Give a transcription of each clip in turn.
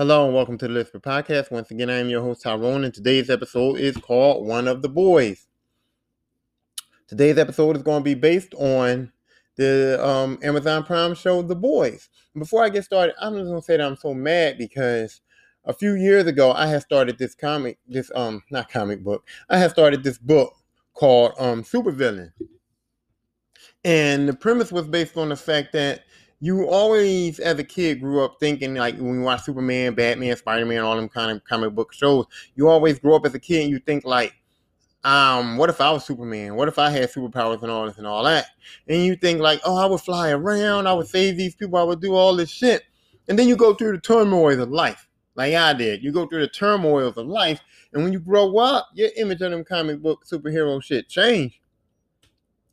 Hello and welcome to the Lisper Podcast. Once again, I am your host Tyrone, and today's episode is called One of the Boys. Today's episode is going to be based on the um, Amazon Prime show The Boys. Before I get started, I'm just going to say that I'm so mad because a few years ago I had started this comic, this um not comic book, I had started this book called um Supervillain. And the premise was based on the fact that you always, as a kid, grew up thinking like when you watch Superman, Batman, Spider Man, all them kind of comic book shows, you always grow up as a kid and you think like, um, what if I was Superman? What if I had superpowers and all this and all that? And you think like, oh, I would fly around, I would save these people, I would do all this shit. And then you go through the turmoil of life, like I did. You go through the turmoils of life, and when you grow up, your image of them comic book superhero shit changed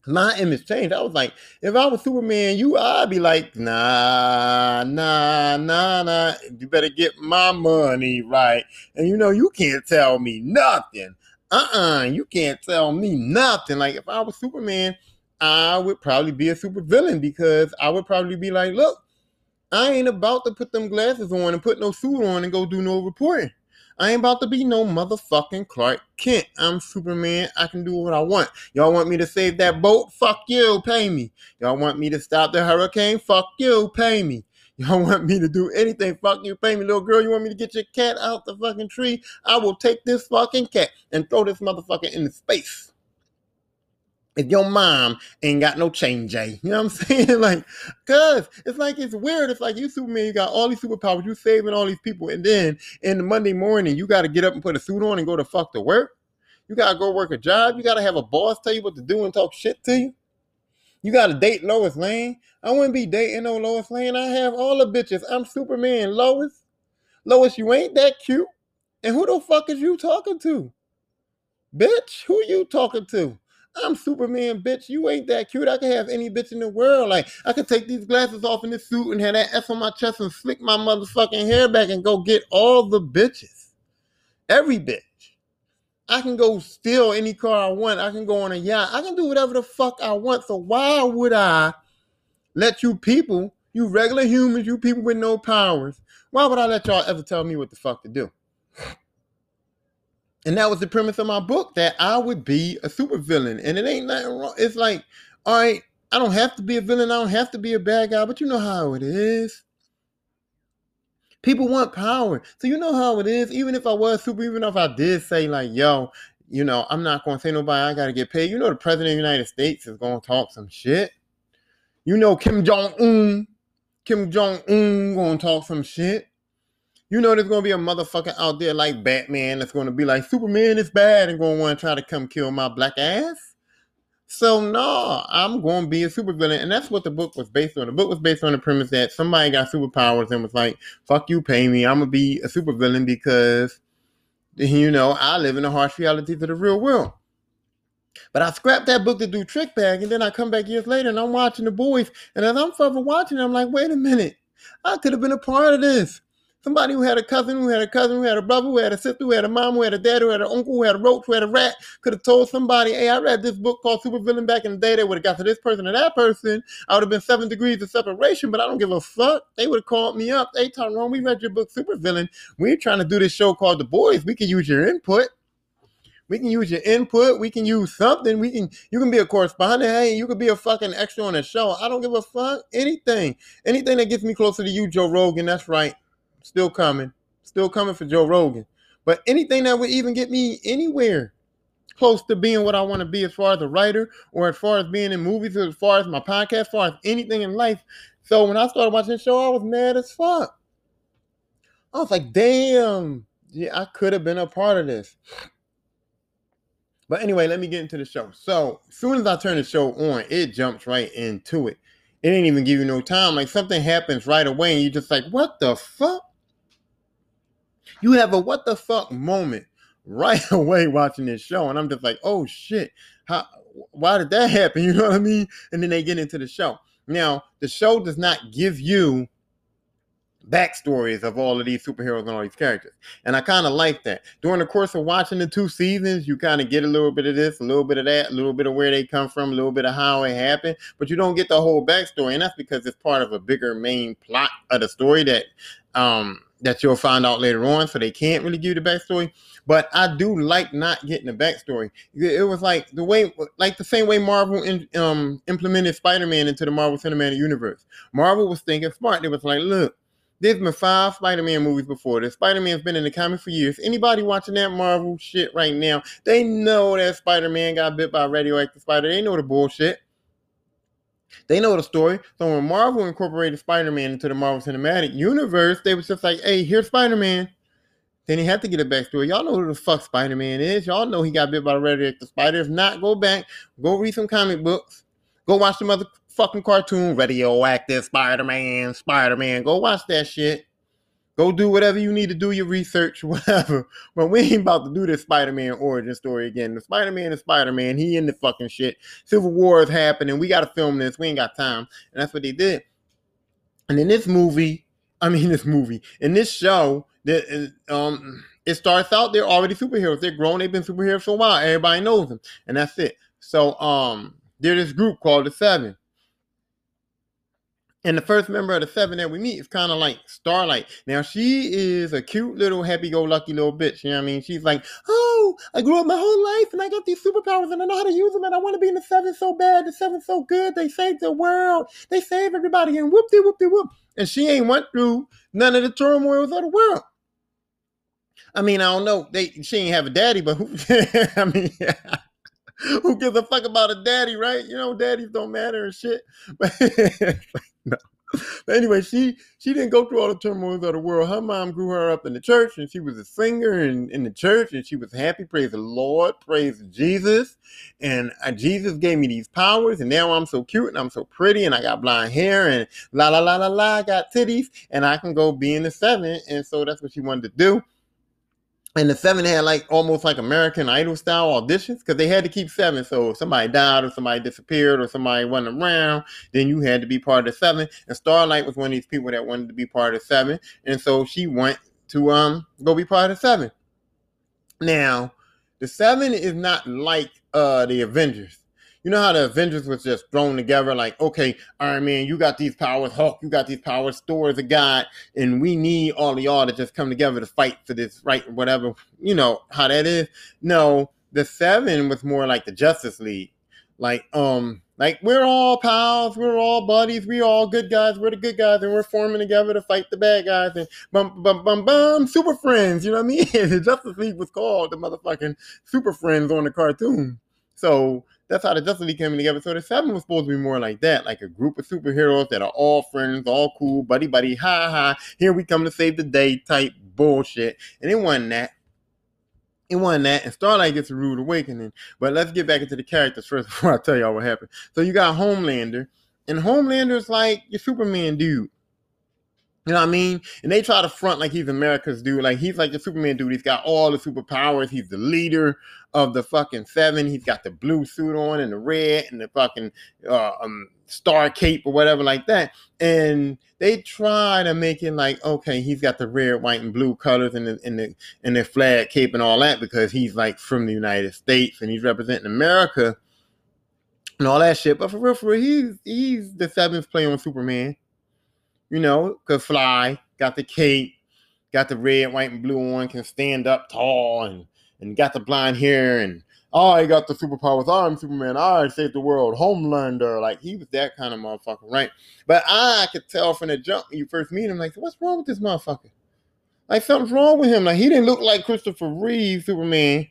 my image changed. I was like, if I was Superman, you, I'd be like, nah, nah, nah, nah. You better get my money right. And you know, you can't tell me nothing. Uh-uh, you can't tell me nothing. Like if I was Superman, I would probably be a super villain because I would probably be like, look, I ain't about to put them glasses on and put no suit on and go do no reporting. I ain't about to be no motherfucking Clark Kent. I'm Superman. I can do what I want. Y'all want me to save that boat? Fuck you. Pay me. Y'all want me to stop the hurricane? Fuck you. Pay me. Y'all want me to do anything? Fuck you. Pay me. Little girl, you want me to get your cat out the fucking tree? I will take this fucking cat and throw this motherfucker into space if your mom ain't got no change, Jay. You know what I'm saying? like, cause it's like it's weird. It's like you Superman, you got all these superpowers, you saving all these people, and then in the Monday morning, you gotta get up and put a suit on and go to fuck to work. You gotta go work a job. You gotta have a boss tell you what to do and talk shit to you. You gotta date Lois Lane. I wouldn't be dating no Lois Lane. I have all the bitches. I'm Superman, Lois. Lois, you ain't that cute. And who the fuck is you talking to? Bitch, who you talking to? I'm Superman, bitch. You ain't that cute. I can have any bitch in the world. Like, I could take these glasses off in this suit and have that S on my chest and slick my motherfucking hair back and go get all the bitches. Every bitch. I can go steal any car I want. I can go on a yacht. I can do whatever the fuck I want. So why would I let you people, you regular humans, you people with no powers, why would I let y'all ever tell me what the fuck to do? And that was the premise of my book that I would be a supervillain. And it ain't nothing wrong. It's like, all right, I don't have to be a villain. I don't have to be a bad guy, but you know how it is. People want power. So you know how it is. Even if I was super, even if I did say, like, yo, you know, I'm not going to say nobody, I got to get paid. You know, the president of the United States is going to talk some shit. You know, Kim Jong Un, Kim Jong Un going to talk some shit. You know there's gonna be a motherfucker out there like Batman that's gonna be like Superman is bad and gonna want to try to come kill my black ass. So no, I'm gonna be a supervillain, and that's what the book was based on. The book was based on the premise that somebody got superpowers and was like, "Fuck you, pay me. I'm gonna be a supervillain because, you know, I live in the harsh realities of the real world." But I scrapped that book to do Trick Bag, and then I come back years later and I'm watching the boys, and as I'm forever watching, I'm like, "Wait a minute, I could have been a part of this." Somebody who had a cousin, who had a cousin, who had a brother, who had a sister, who had a mom, who had a dad, who had an uncle, who had a roach, who had a rat, could have told somebody, hey, I read this book called Supervillain back in the day. They would have got to this person or that person. I would have been seven degrees of separation, but I don't give a fuck. They would have called me up. Hey, Tyrone, we read your book, Supervillain. We're trying to do this show called The Boys. We can use your input. We can use your input. We can use something. We can you can be a correspondent. Hey, you could be a fucking extra on a show. I don't give a fuck. Anything. Anything that gets me closer to you, Joe Rogan, that's right. Still coming. Still coming for Joe Rogan. But anything that would even get me anywhere close to being what I want to be as far as a writer or as far as being in movies or as far as my podcast, as far as anything in life. So when I started watching the show, I was mad as fuck. I was like, damn, yeah, I could have been a part of this. But anyway, let me get into the show. So as soon as I turn the show on, it jumps right into it. It ain't even give you no time. Like something happens right away, and you're just like, what the fuck? You have a what the fuck moment right away watching this show, and I'm just like, oh shit, how? Why did that happen? You know what I mean? And then they get into the show. Now, the show does not give you backstories of all of these superheroes and all these characters. And I kind of like that. During the course of watching the two seasons, you kind of get a little bit of this, a little bit of that, a little bit of where they come from, a little bit of how it happened, but you don't get the whole backstory. And that's because it's part of a bigger main plot of the story that um that you'll find out later on, so they can't really give you the backstory. But I do like not getting the backstory. It was like the way, like the same way Marvel in, um, implemented Spider-Man into the Marvel Cinematic Universe. Marvel was thinking smart. They was like, look, there's been five Spider-Man movies before this. Spider-Man's been in the comic for years. Anybody watching that Marvel shit right now, they know that Spider-Man got bit by a radioactive spider. They know the bullshit. They know the story. So when Marvel incorporated Spider-Man into the Marvel Cinematic Universe, they was just like, hey, here's Spider-Man. Then he had to get a backstory. Y'all know who the fuck Spider-Man is. Y'all know he got bit by a radioactive spider. If not, go back, go read some comic books. Go watch the motherfucking cartoon, Radioactive Spider-Man, Spider-Man. Go watch that shit. Go do whatever you need to do, your research, whatever. But we ain't about to do this Spider-Man origin story again. The Spider-Man is Spider-Man. He in the fucking shit. Civil War is happening. We got to film this. We ain't got time. And that's what they did. And in this movie, I mean this movie, in this show, that um, it starts out they're already superheroes. They're grown. They've been superheroes for a while. Everybody knows them, and that's it. So um, they're this group called the Seven. And the first member of the seven that we meet is kind of like Starlight. Now she is a cute little happy-go-lucky little bitch. You know what I mean? She's like, oh, I grew up my whole life and I got these superpowers and I know how to use them and I want to be in the seven so bad. The seven so good. They saved the world. They save everybody and whoop de whoop de whoop. And she ain't went through none of the turmoils of the world. I mean, I don't know. They she ain't have a daddy, but who? I mean, who gives a fuck about a daddy, right? You know, daddies don't matter and shit. But no. But anyway, she she didn't go through all the turmoils of the world. Her mom grew her up in the church, and she was a singer in, in the church, and she was happy. Praise the Lord, praise Jesus. And uh, Jesus gave me these powers, and now I'm so cute and I'm so pretty, and I got blonde hair, and la la la la la, I got titties, and I can go be in the seven. And so that's what she wanted to do and the seven had like almost like American Idol style auditions because they had to keep seven. So if somebody died or somebody disappeared or somebody wasn't around, then you had to be part of the seven. And Starlight was one of these people that wanted to be part of seven, and so she went to um go be part of seven. Now, the seven is not like uh the Avengers you know how the Avengers was just thrown together, like, okay, Iron Man, you got these powers, Hulk, you got these powers, Thor is a god, and we need all of y'all to just come together to fight for this right, whatever. You know how that is. No, the seven was more like the Justice League, like um, like we're all pals, we're all buddies, we all good guys, we're the good guys, and we're forming together to fight the bad guys, and bum bum bum bum, super friends. You know what I mean? the Justice League was called the motherfucking Super Friends on the cartoon. So that's how the Justice League came together. So the seven was supposed to be more like that, like a group of superheroes that are all friends, all cool, buddy buddy, ha ha. Here we come to save the day type bullshit. And it wasn't that. It wasn't that. And Starlight gets a rude awakening. But let's get back into the characters first before I tell y'all what happened. So you got Homelander, and Homelander's like your Superman dude. You know what I mean? And they try to front like he's America's dude. Like he's like the Superman dude. He's got all the superpowers. He's the leader of the fucking seven. He's got the blue suit on and the red and the fucking uh, um, star cape or whatever like that. And they try to make it like, okay, he's got the red, white, and blue colors and the in the in the flag cape and all that because he's like from the United States and he's representing America and all that shit. But for real, for real, he's he's the seventh player on Superman you know, could fly, got the cape, got the red, white, and blue on, can stand up tall, and and got the blonde hair, and oh, I got the superpowers. Oh, I'm Superman. Oh, I saved the world. Homelander. Like he was that kind of motherfucker, right? But I could tell from the jump when you first meet him, like, what's wrong with this motherfucker? Like something's wrong with him. Like he didn't look like Christopher Reeve Superman.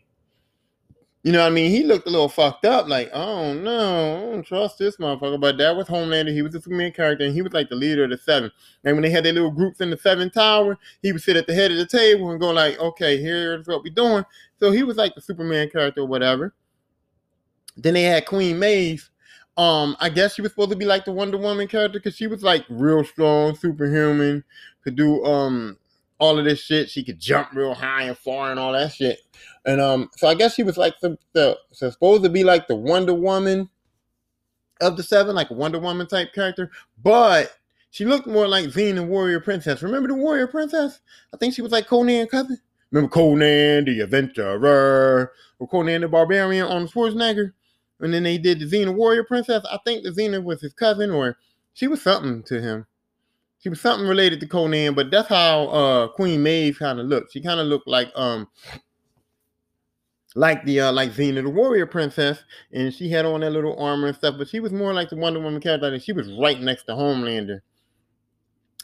You know what I mean? He looked a little fucked up, like, oh no, I don't trust this motherfucker. But that was Homelander. He was the Superman character, and he was like the leader of the seven. And when they had their little groups in the seven tower, he would sit at the head of the table and go like, okay, here's what we're doing. So he was like the Superman character or whatever. Then they had Queen Maeve. Um, I guess she was supposed to be like the Wonder Woman character because she was like real strong, superhuman, could do um all of this shit. She could jump real high and far and all that shit. And um, so I guess she was like the, the supposed to be like the Wonder Woman of the seven, like Wonder Woman type character, but she looked more like Xena Warrior Princess. Remember the Warrior Princess? I think she was like Conan cousin. Remember Conan the Adventurer or Conan the Barbarian on Schwarzenegger? And then they did the Xena Warrior Princess. I think the Xena was his cousin or she was something to him. She was something related to Conan, but that's how uh, Queen Maeve kind of looked. She kind of looked like um like the uh, like Xena the Warrior Princess, and she had on that little armor and stuff. But she was more like the Wonder Woman character, and she was right next to Homelander.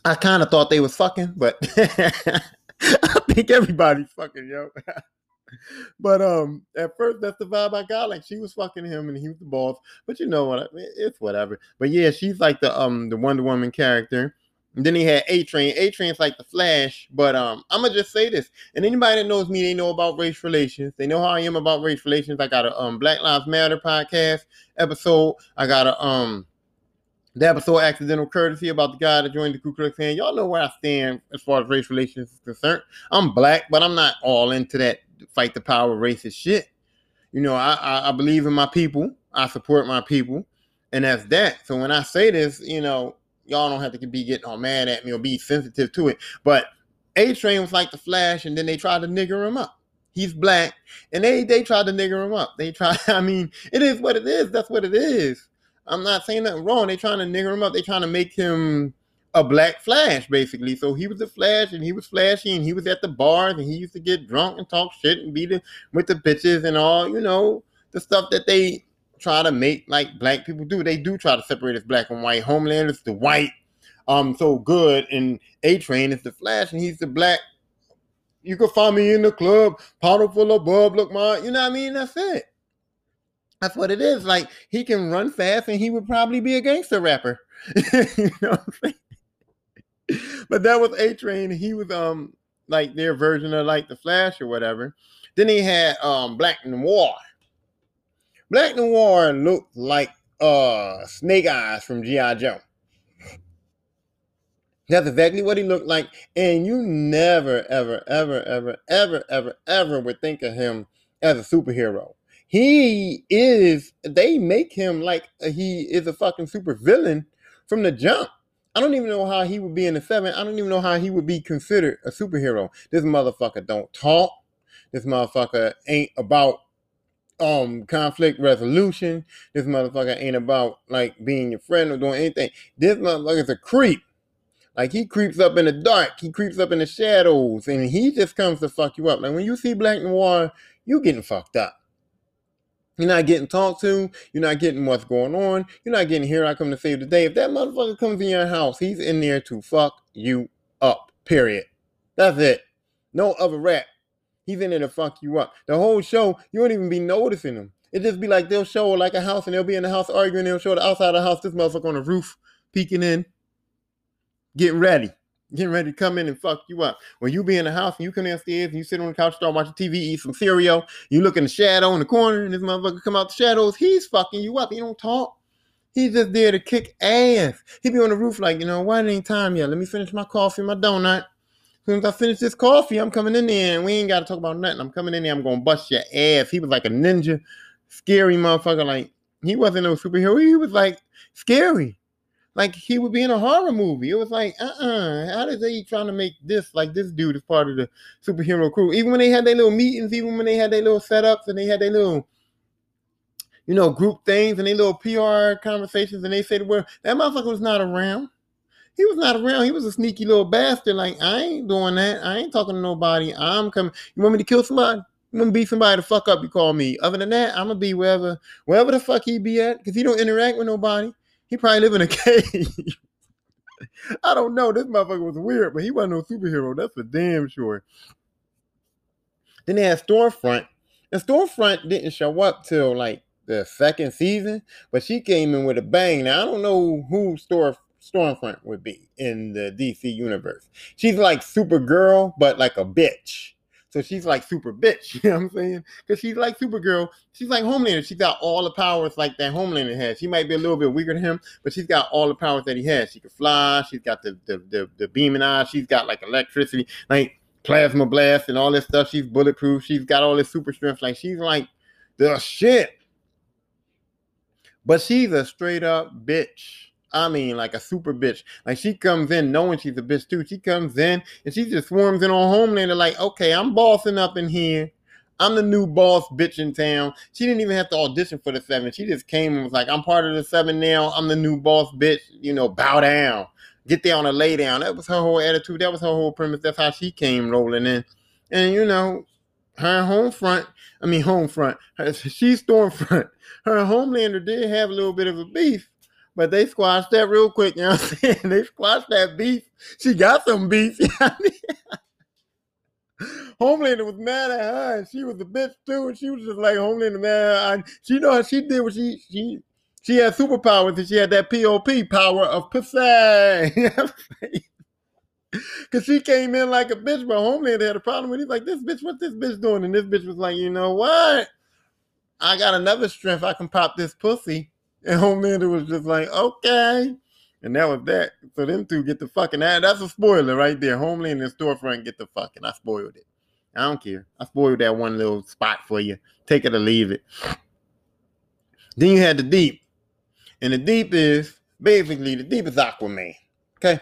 I kind of thought they was fucking, but I think everybody's fucking, yo. but um, at first that's the vibe I got. Like she was fucking him, and he was the boss. But you know what? It's whatever. But yeah, she's like the um the Wonder Woman character. And then he had A Train. A Train's like the Flash, but um, I'm gonna just say this. And anybody that knows me, they know about race relations. They know how I am about race relations. I got a um Black Lives Matter podcast episode. I got a um the episode accidental courtesy about the guy that joined the Ku Klux Klan. Y'all know where I stand as far as race relations is concerned. I'm black, but I'm not all into that fight the power racist shit. You know, I, I, I believe in my people. I support my people, and that's that. So when I say this, you know, y'all don't have to be getting all mad at me or be sensitive to it. But A Train was like the Flash, and then they tried to nigger him up. He's black, and they they tried to nigger him up. They try. I mean, it is what it is. That's what it is. I'm not saying nothing wrong. They trying to nigger him up. They trying to make him a black Flash, basically. So he was a Flash, and he was flashy, and he was at the bars, and he used to get drunk and talk shit and be the, with the bitches and all. You know the stuff that they try to make like black people do. They do try to separate as black and white. Homeland is the white, um, so good, and A Train is the Flash, and he's the black. You can find me in the club, powder full of bub, look my, you know what I mean? That's it. That's what it is. Like he can run fast, and he would probably be a gangster rapper. you know But that was A Train. He was um like their version of like the Flash or whatever. Then he had um Black Noir. Black Noir looked like uh Snake Eyes from G.I. Joe. That's exactly what he looked like. And you never, ever, ever, ever, ever, ever, ever would think of him as a superhero. He is, they make him like he is a fucking super villain from the jump. I don't even know how he would be in the seven. I don't even know how he would be considered a superhero. This motherfucker don't talk. This motherfucker ain't about um conflict resolution. This motherfucker ain't about like being your friend or doing anything. This motherfucker's a creep. Like he creeps up in the dark, he creeps up in the shadows, and he just comes to fuck you up. Like when you see Black Noir, you getting fucked up. You're not getting talked to. You're not getting what's going on. You're not getting here. I come to save the day. If that motherfucker comes in your house, he's in there to fuck you up. Period. That's it. No other rap. He's in there to fuck you up. The whole show, you won't even be noticing him. It just be like they'll show like a house and they'll be in the house arguing. They'll show the outside of the house, this motherfucker on the roof peeking in, getting ready, getting ready to come in and fuck you up. When you be in the house and you come downstairs and you sit on the couch, start watching TV, eat some cereal, you look in the shadow in the corner and this motherfucker come out the shadows, he's fucking you up. He don't talk. He's just there to kick ass. He be on the roof like, you know, why it ain't time yet? Let me finish my coffee, my donut soon as I finish this coffee, I'm coming in there and we ain't got to talk about nothing. I'm coming in there, I'm going to bust your ass. He was like a ninja, scary motherfucker. Like, he wasn't no superhero. He was like scary. Like, he would be in a horror movie. It was like, uh uh-uh. uh How did they trying to make this, like, this dude is part of the superhero crew? Even when they had their little meetings, even when they had their little setups and they had their little you know, group things and they little PR conversations and they say the word, that motherfucker was not around. He was not around. He was a sneaky little bastard. Like, I ain't doing that. I ain't talking to nobody. I'm coming. You want me to kill somebody? You want me to beat somebody to fuck up? You call me. Other than that, I'm gonna be wherever, wherever the fuck he be at, because he don't interact with nobody. He probably live in a cave. I don't know. This motherfucker was weird, but he wasn't no superhero. That's for damn sure. Then they had Stormfront, and Stormfront didn't show up till like the second season, but she came in with a bang. Now I don't know who Storm Stormfront would be in the DC universe. She's like Supergirl, but like a bitch. So she's like super bitch, you know what I'm saying? Because she's like Supergirl. She's like Homelander. She's got all the powers like that Homelander has. She might be a little bit weaker than him, but she's got all the powers that he has. She can fly. She's got the the the, the beaming eyes. She's got like electricity, like plasma blast and all this stuff. She's bulletproof. She's got all this super strength. Like she's like the shit. But she's a straight up bitch. I mean, like a super bitch. Like she comes in knowing she's a bitch too. She comes in and she just swarms in on Homelander like, okay, I'm bossing up in here. I'm the new boss bitch in town. She didn't even have to audition for the seven. She just came and was like, I'm part of the seven now. I'm the new boss bitch. You know, bow down. get down or lay down. That was her whole attitude. That was her whole premise. That's how she came rolling in. And you know, her home front, I mean home front, she's storm front. Her Homelander did have a little bit of a beef, but they squashed that real quick. You know what I'm saying? They squashed that beef. She got some beef. Homelander was mad at her, and she was a bitch too. And she was just like Homelander, man. she know how she did what she she she had superpowers, and she had that POP power of pussy. Cause she came in like a bitch, but Homelander had a problem with. It. He's like, "This bitch, what this bitch doing?" And this bitch was like, "You know what? I got another strength. I can pop this pussy." And Homelander was just like, "Okay." And that was that. So them two get the fucking that's a spoiler right there. Homelander and Stormfront get the fucking. I spoiled it. I don't care. I spoiled that one little spot for you. Take it or leave it. Then you had the deep. And the deep is basically the deep is Aquaman. Okay.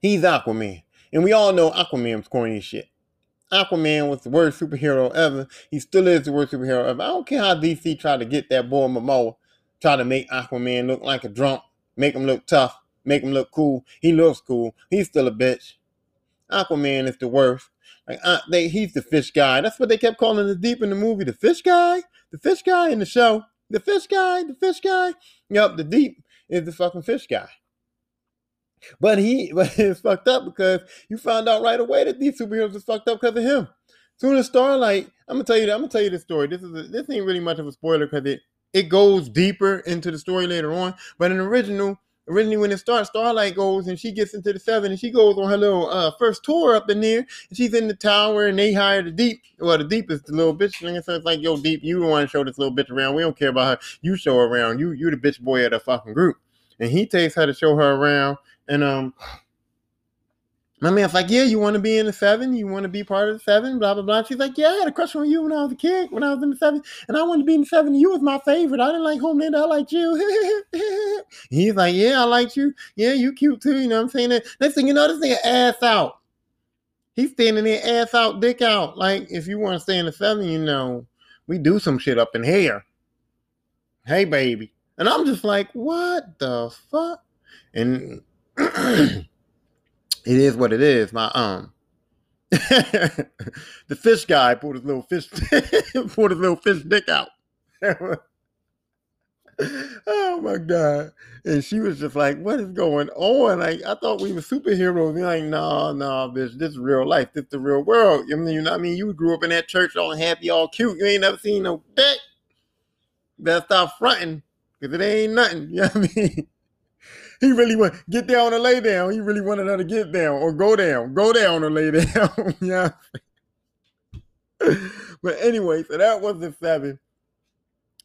He's Aquaman. And we all know Aquaman's corny shit. Aquaman was the worst superhero ever. He still is the worst superhero ever. I don't care how DC tried to get that boy Momoa, try to make Aquaman look like a drunk, make him look tough, make him look cool. He looks cool. He's still a bitch. Aquaman is the worst. Like uh, they, he's the fish guy. That's what they kept calling the deep in the movie. The fish guy, the fish guy in the show. The fish guy, the fish guy. Yep, the deep is the fucking fish guy. But he, but it's fucked up because you found out right away that these superheroes are fucked up because of him. Soon as Starlight, I'm gonna tell you, I'm gonna tell you the story. This is a, this ain't really much of a spoiler because it it goes deeper into the story later on. But in the original, originally when it starts, Starlight goes and she gets into the seven and she goes on her little uh, first tour up in there. And she's in the tower and they hire the deep. Well, the deep is the little bitch. And so it's like, yo, deep, you don't want to show this little bitch around. We don't care about her. You show her around. You you the bitch boy of the fucking group. And he takes her to show her around. And um my man's like, yeah, you want to be in the seven? You want to be part of the seven? Blah blah blah. She's like, yeah, I had a crush on you when I was a kid, when I was in the seven, and I wanted to be in the seven. You was my favorite. I didn't like Homelander. I liked you. He's like, yeah, I liked you. Yeah, you cute too. You know what I'm saying? Next thing you know, this nigga ass out. He's standing there, ass out, dick out. Like, if you want to stay in the seven, you know, we do some shit up in here. Hey, baby. And I'm just like, what the fuck? And it is what it is. My um the fish guy pulled his little fish pulled his little fish dick out. oh my god. And she was just like, What is going on? Like, I thought we were superheroes. Like, no, no, bitch, this is real life. This is the real world. I mean, you know I mean? You grew up in that church all happy, all cute. You ain't never seen no dick. Better stop fronting. Cause it ain't nothing. You know what I mean? He really want get down or lay down. He really wanted her to get down or go down, go down or lay down. yeah. but anyway, so that was the seven.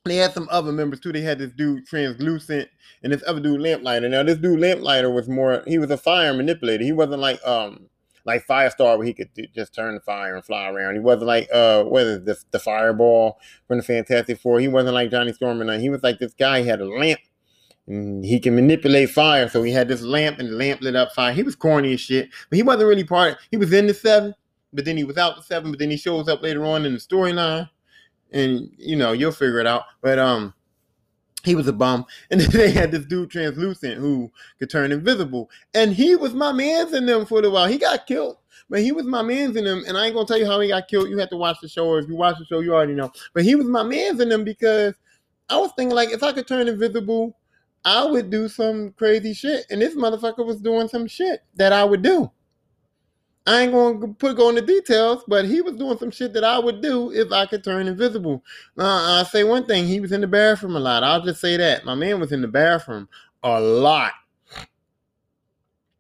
They had some other members too. They had this dude translucent and this other dude lamplighter. Now this dude lamplighter was more. He was a fire manipulator. He wasn't like um like Firestar where he could just turn the fire and fly around. He wasn't like uh is this the fireball from the Fantastic Four. He wasn't like Johnny Storm and he was like this guy. Had a lamp and he can manipulate fire. So he had this lamp, and the lamp lit up fire. He was corny as shit, but he wasn't really part. Of, he was in the seven, but then he was out the seven. But then he shows up later on in the storyline, and you know you'll figure it out. But um, he was a bum, and then they had this dude translucent who could turn invisible, and he was my man's in them for a while. He got killed. But he was my man's in them, and I ain't gonna tell you how he got killed. You have to watch the show, or if you watch the show, you already know. But he was my man's in them because I was thinking like if I could turn invisible, I would do some crazy shit. And this motherfucker was doing some shit that I would do. I ain't gonna put go into details, but he was doing some shit that I would do if I could turn invisible. I'll say one thing: he was in the bathroom a lot. I'll just say that my man was in the bathroom a lot,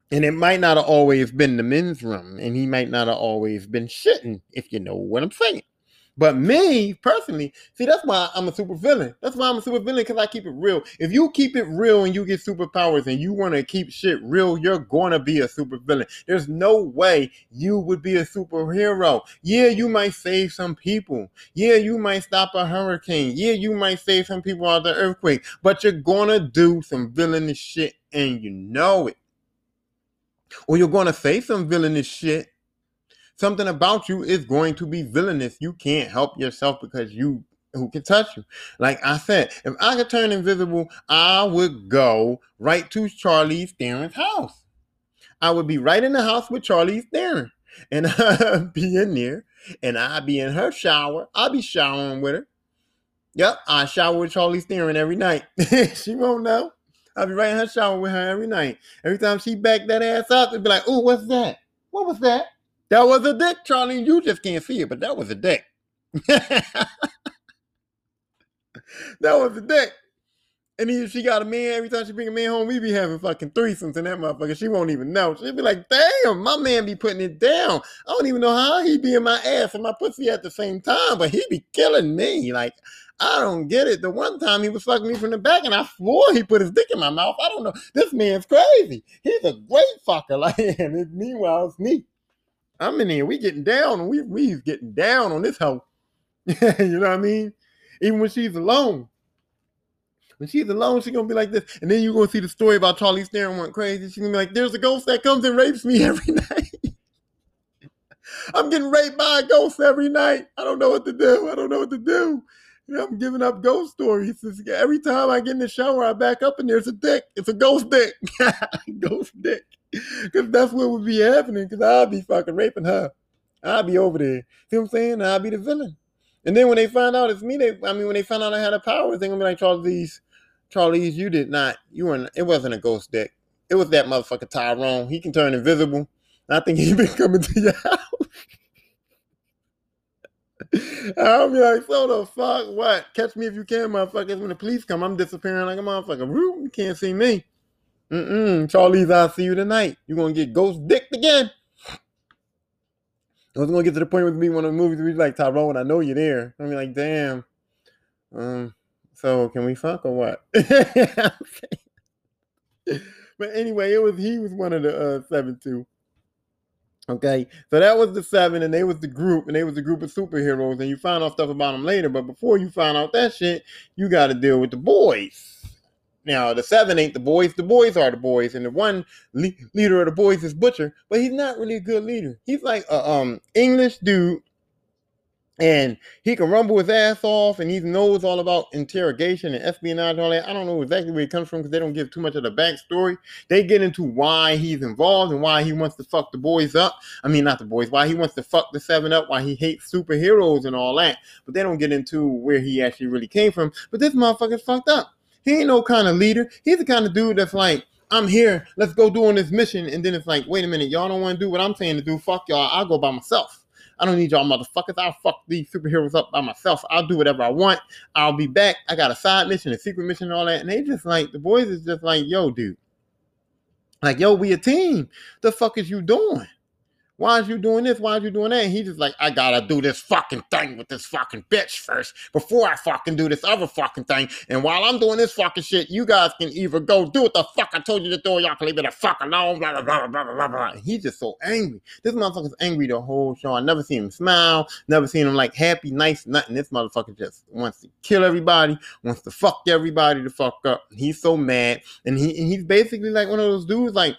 and it might not have always been the men's room, and he might not have always been shitting, if you know what I'm saying. But me personally, see, that's why I'm a super villain. That's why I'm a super villain because I keep it real. If you keep it real and you get superpowers and you want to keep shit real, you're to be a super villain. There's no way you would be a superhero. Yeah, you might save some people. Yeah, you might stop a hurricane. Yeah, you might save some people out of the earthquake. But you're to do some villainous shit and you know it. Or you're to say some villainous shit something about you is going to be villainous. You can't help yourself because you who can touch you. Like I said, if I could turn invisible, I would go right to Charlize Theron's house. I would be right in the house with Charlize Theron. And I'd be in there and I'd be in her shower. I'd be showering with her. Yep, I shower with Charlize Theron every night. she won't know. I'll be right in her shower with her every night. Every time she back that ass up, it'd be like, "Oh, what's that? What was that? That was a dick, Charlie. You just can't see it, but that was a dick. that was a dick." And then she got a man, every time she bring a man home, we be having fucking threesomes and that motherfucker. She won't even know. She'll be like, damn, my man be putting it down. I don't even know how he be in my ass and my pussy at the same time, but he be killing me. Like, I don't get it. The one time he was fucking me from the back and I swore he put his dick in my mouth. I don't know. This man's crazy. He's a great fucker. Like, and meanwhile, it's me. I'm in here. We getting down we we getting down on this hoe. you know what I mean? Even when she's alone. When she's alone, she's gonna be like this. And then you're gonna see the story about Charlie Theron went crazy. She's gonna be like, there's a ghost that comes and rapes me every night. I'm getting raped by a ghost every night. I don't know what to do. I don't know what to do. You know, I'm giving up ghost stories. every time I get in the shower, I back up and there's a dick. It's a ghost dick. ghost dick. Because that's what would be happening. Because I'll be fucking raping her. I'll be over there. See what I'm saying? I'll be the villain. And then when they find out it's me, they I mean when they find out I had a power, they're gonna be like, Charlize, Charlize, you did not. You weren't it wasn't a ghost dick. It was that motherfucker Tyrone. He can turn invisible. I think he's been coming to your house. I'll be like, so the fuck, what? Catch me if you can, motherfuckers. When the police come, I'm disappearing like a motherfucker. You can't see me. Mm-mm. Charlize, I'll see you tonight. You're gonna get ghost dicked again. I was gonna get to the point with me one of the movies he's like Tyrone, I know you're there. I'm like, damn. Um, so can we fuck or what? but anyway, it was he was one of the uh, seven too. Okay, so that was the seven, and they was the group, and they was a group of superheroes, and you find out stuff about them later. But before you find out that shit, you got to deal with the boys. Now, the seven ain't the boys. The boys are the boys, and the one le- leader of the boys is Butcher, but he's not really a good leader. He's like a um English dude, and he can rumble his ass off, and he knows all about interrogation and espionage and all that. I don't know exactly where he comes from because they don't give too much of the backstory. They get into why he's involved and why he wants to fuck the boys up. I mean, not the boys. Why he wants to fuck the seven up. Why he hates superheroes and all that. But they don't get into where he actually really came from. But this motherfucker's fucked up. He ain't no kind of leader. He's the kind of dude that's like, I'm here. Let's go doing this mission. And then it's like, wait a minute, y'all don't want to do what I'm saying to do. Fuck y'all. I'll go by myself. I don't need y'all motherfuckers. I'll fuck these superheroes up by myself. I'll do whatever I want. I'll be back. I got a side mission, a secret mission, and all that. And they just like the boys is just like, yo, dude. Like, yo, we a team. The fuck is you doing? Why is you doing this? Why is you doing that? And he just like, I gotta do this fucking thing with this fucking bitch first before I fucking do this other fucking thing. And while I'm doing this fucking shit, you guys can either go do what the fuck I told you to do, y'all can leave it the fuck alone, blah, blah, blah, blah, blah, blah. He's just so angry. This motherfucker's angry the whole show. I never seen him smile, never seen him like happy, nice, nothing. This motherfucker just wants to kill everybody, wants to fuck everybody to fuck up. He's so mad. And he and he's basically like one of those dudes like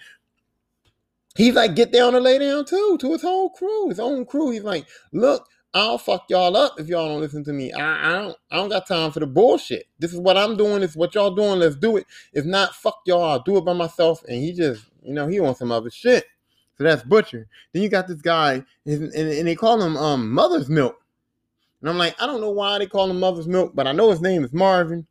He's like, get down and lay down too, to his whole crew, his own crew. He's like, look, I'll fuck y'all up if y'all don't listen to me. I, I don't I don't got time for the bullshit. This is what I'm doing, this is what y'all doing, let's do it. If not, fuck y'all, I'll do it by myself. And he just, you know, he wants some other shit. So that's Butcher. Then you got this guy, and, and, and they call him um Mother's Milk. And I'm like, I don't know why they call him Mother's Milk, but I know his name is Marvin,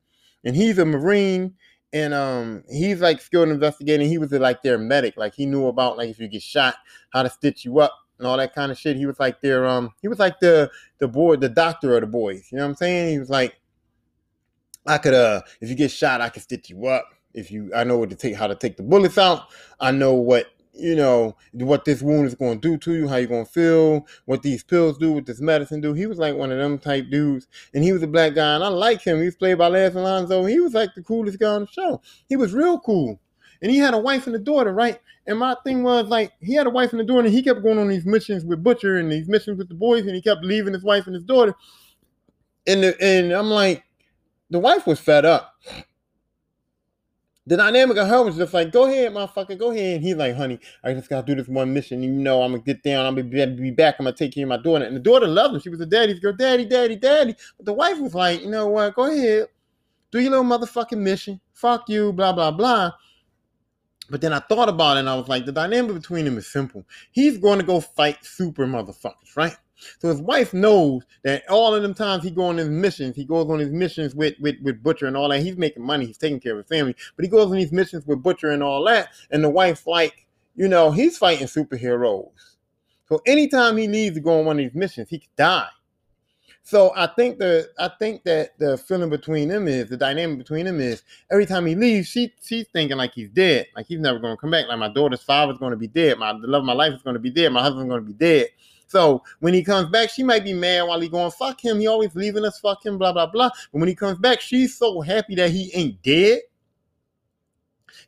and he's a Marine and um he's like skilled in investigating. He was like their medic, like he knew about like if you get shot, how to stitch you up and all that kind of shit. He was like their um he was like the the boy, the doctor of the boys. You know what I'm saying? He was like, I could uh if you get shot, I can stitch you up. If you I know what to take how to take the bullets out. I know what you know what this wound is going to do to you, how you're going to feel, what these pills do, what this medicine do. He was like one of them type dudes, and he was a black guy, and I like him. He was played by Laz Alonso. He was like the coolest guy on the show. He was real cool, and he had a wife and a daughter, right? And my thing was like he had a wife and a daughter, and he kept going on these missions with Butcher and these missions with the boys, and he kept leaving his wife and his daughter. And the, and I'm like, the wife was fed up the dynamic of her was just like, go ahead, motherfucker, go ahead. And he's like, honey, I just gotta do this one mission. You know, I'm gonna get down, I'm gonna be, back, I'm gonna take care of my daughter. And the daughter loved him. She was a daddy's girl, daddy, daddy, daddy. But the wife was like, you know what, go ahead, do your little motherfucking mission. Fuck you, blah, blah, blah. But then I thought about it and I was like, the dynamic between them is simple. He's going to go fight super motherfuckers, right? So his wife knows that all of them times he go on his missions, he goes on his missions with, with, with Butcher and all that. He's making money, he's taking care of his family, but he goes on these missions with Butcher and all that. And the wife's like, you know, he's fighting superheroes. So anytime he needs to go on one of these missions, he could die. So I think the I think that the feeling between them is the dynamic between them is every time he leaves, she she's thinking like he's dead, like he's never going to come back. Like my daughter's father's going to be dead, my the love of my life is going to be dead, my husband's going to be dead. So when he comes back, she might be mad while he going, fuck him. He always leaving us, fuck him, blah, blah, blah. But when he comes back, she's so happy that he ain't dead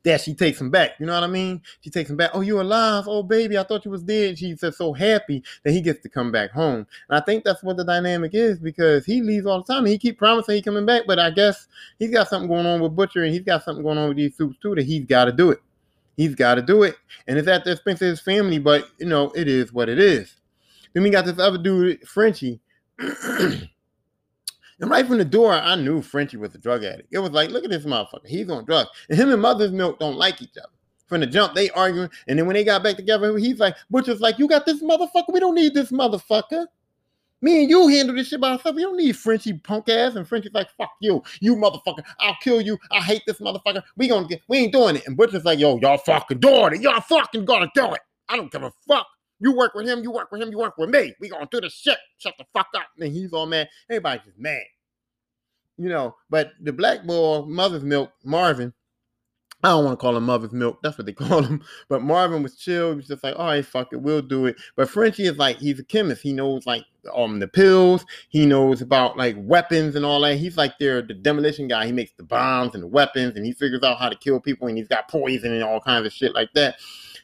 that she takes him back. You know what I mean? She takes him back. Oh, you alive? Oh, baby, I thought you was dead. She's just so happy that he gets to come back home. And I think that's what the dynamic is because he leaves all the time. He keep promising he coming back, but I guess he's got something going on with Butcher and he's got something going on with these suits too that he's got to do it. He's got to do it. And it's at the expense of his family, but you know, it is what it is. Then we got this other dude, Frenchie. and right from the door, I knew Frenchie was a drug addict. It was like, look at this motherfucker. He's on drugs. And him and Mother's Milk don't like each other. From the jump, they arguing. And then when they got back together, he's like, Butcher's like, you got this motherfucker? We don't need this motherfucker. Me and you handle this shit by ourselves. We don't need Frenchie punk ass. And Frenchie's like, fuck you. You motherfucker. I'll kill you. I hate this motherfucker. We gonna get, we ain't doing it. And Butcher's like, yo, y'all fucking doing it. Y'all fucking gonna do it. I don't give a fuck. You work with him, you work with him, you work with me. We gonna do the shit. Shut the fuck up. And he's all mad. Everybody's just mad. You know, but the black boy, mother's milk, Marvin, I don't want to call him mother's milk. That's what they call him. But Marvin was chill. He was just like, all right, fuck it, we'll do it. But Frenchie is like, he's a chemist. He knows like um the pills. He knows about like weapons and all that. He's like there the demolition guy. He makes the bombs and the weapons, and he figures out how to kill people. And he's got poison and all kinds of shit like that.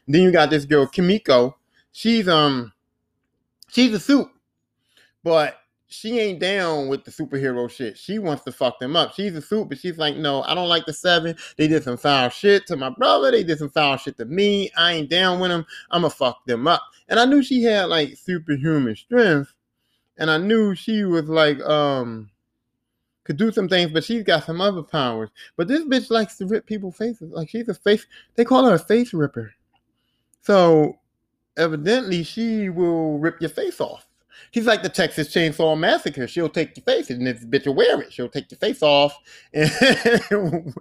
And then you got this girl Kimiko, she's um she's a supe, but she ain't down with the superhero shit. She wants to fuck them up. She's a supe, but she's like, no, I don't like the seven. They did some foul shit to my brother. They did some foul shit to me. I ain't down with them. I'ma fuck them up. And I knew she had like superhuman strength, and I knew she was like um could do some things, but she's got some other powers. But this bitch likes to rip people's faces. Like she's a face. They call her a face ripper. So evidently she will rip your face off. She's like the Texas Chainsaw Massacre. She'll take your face, and this bitch will wear it. She'll take your face off, and,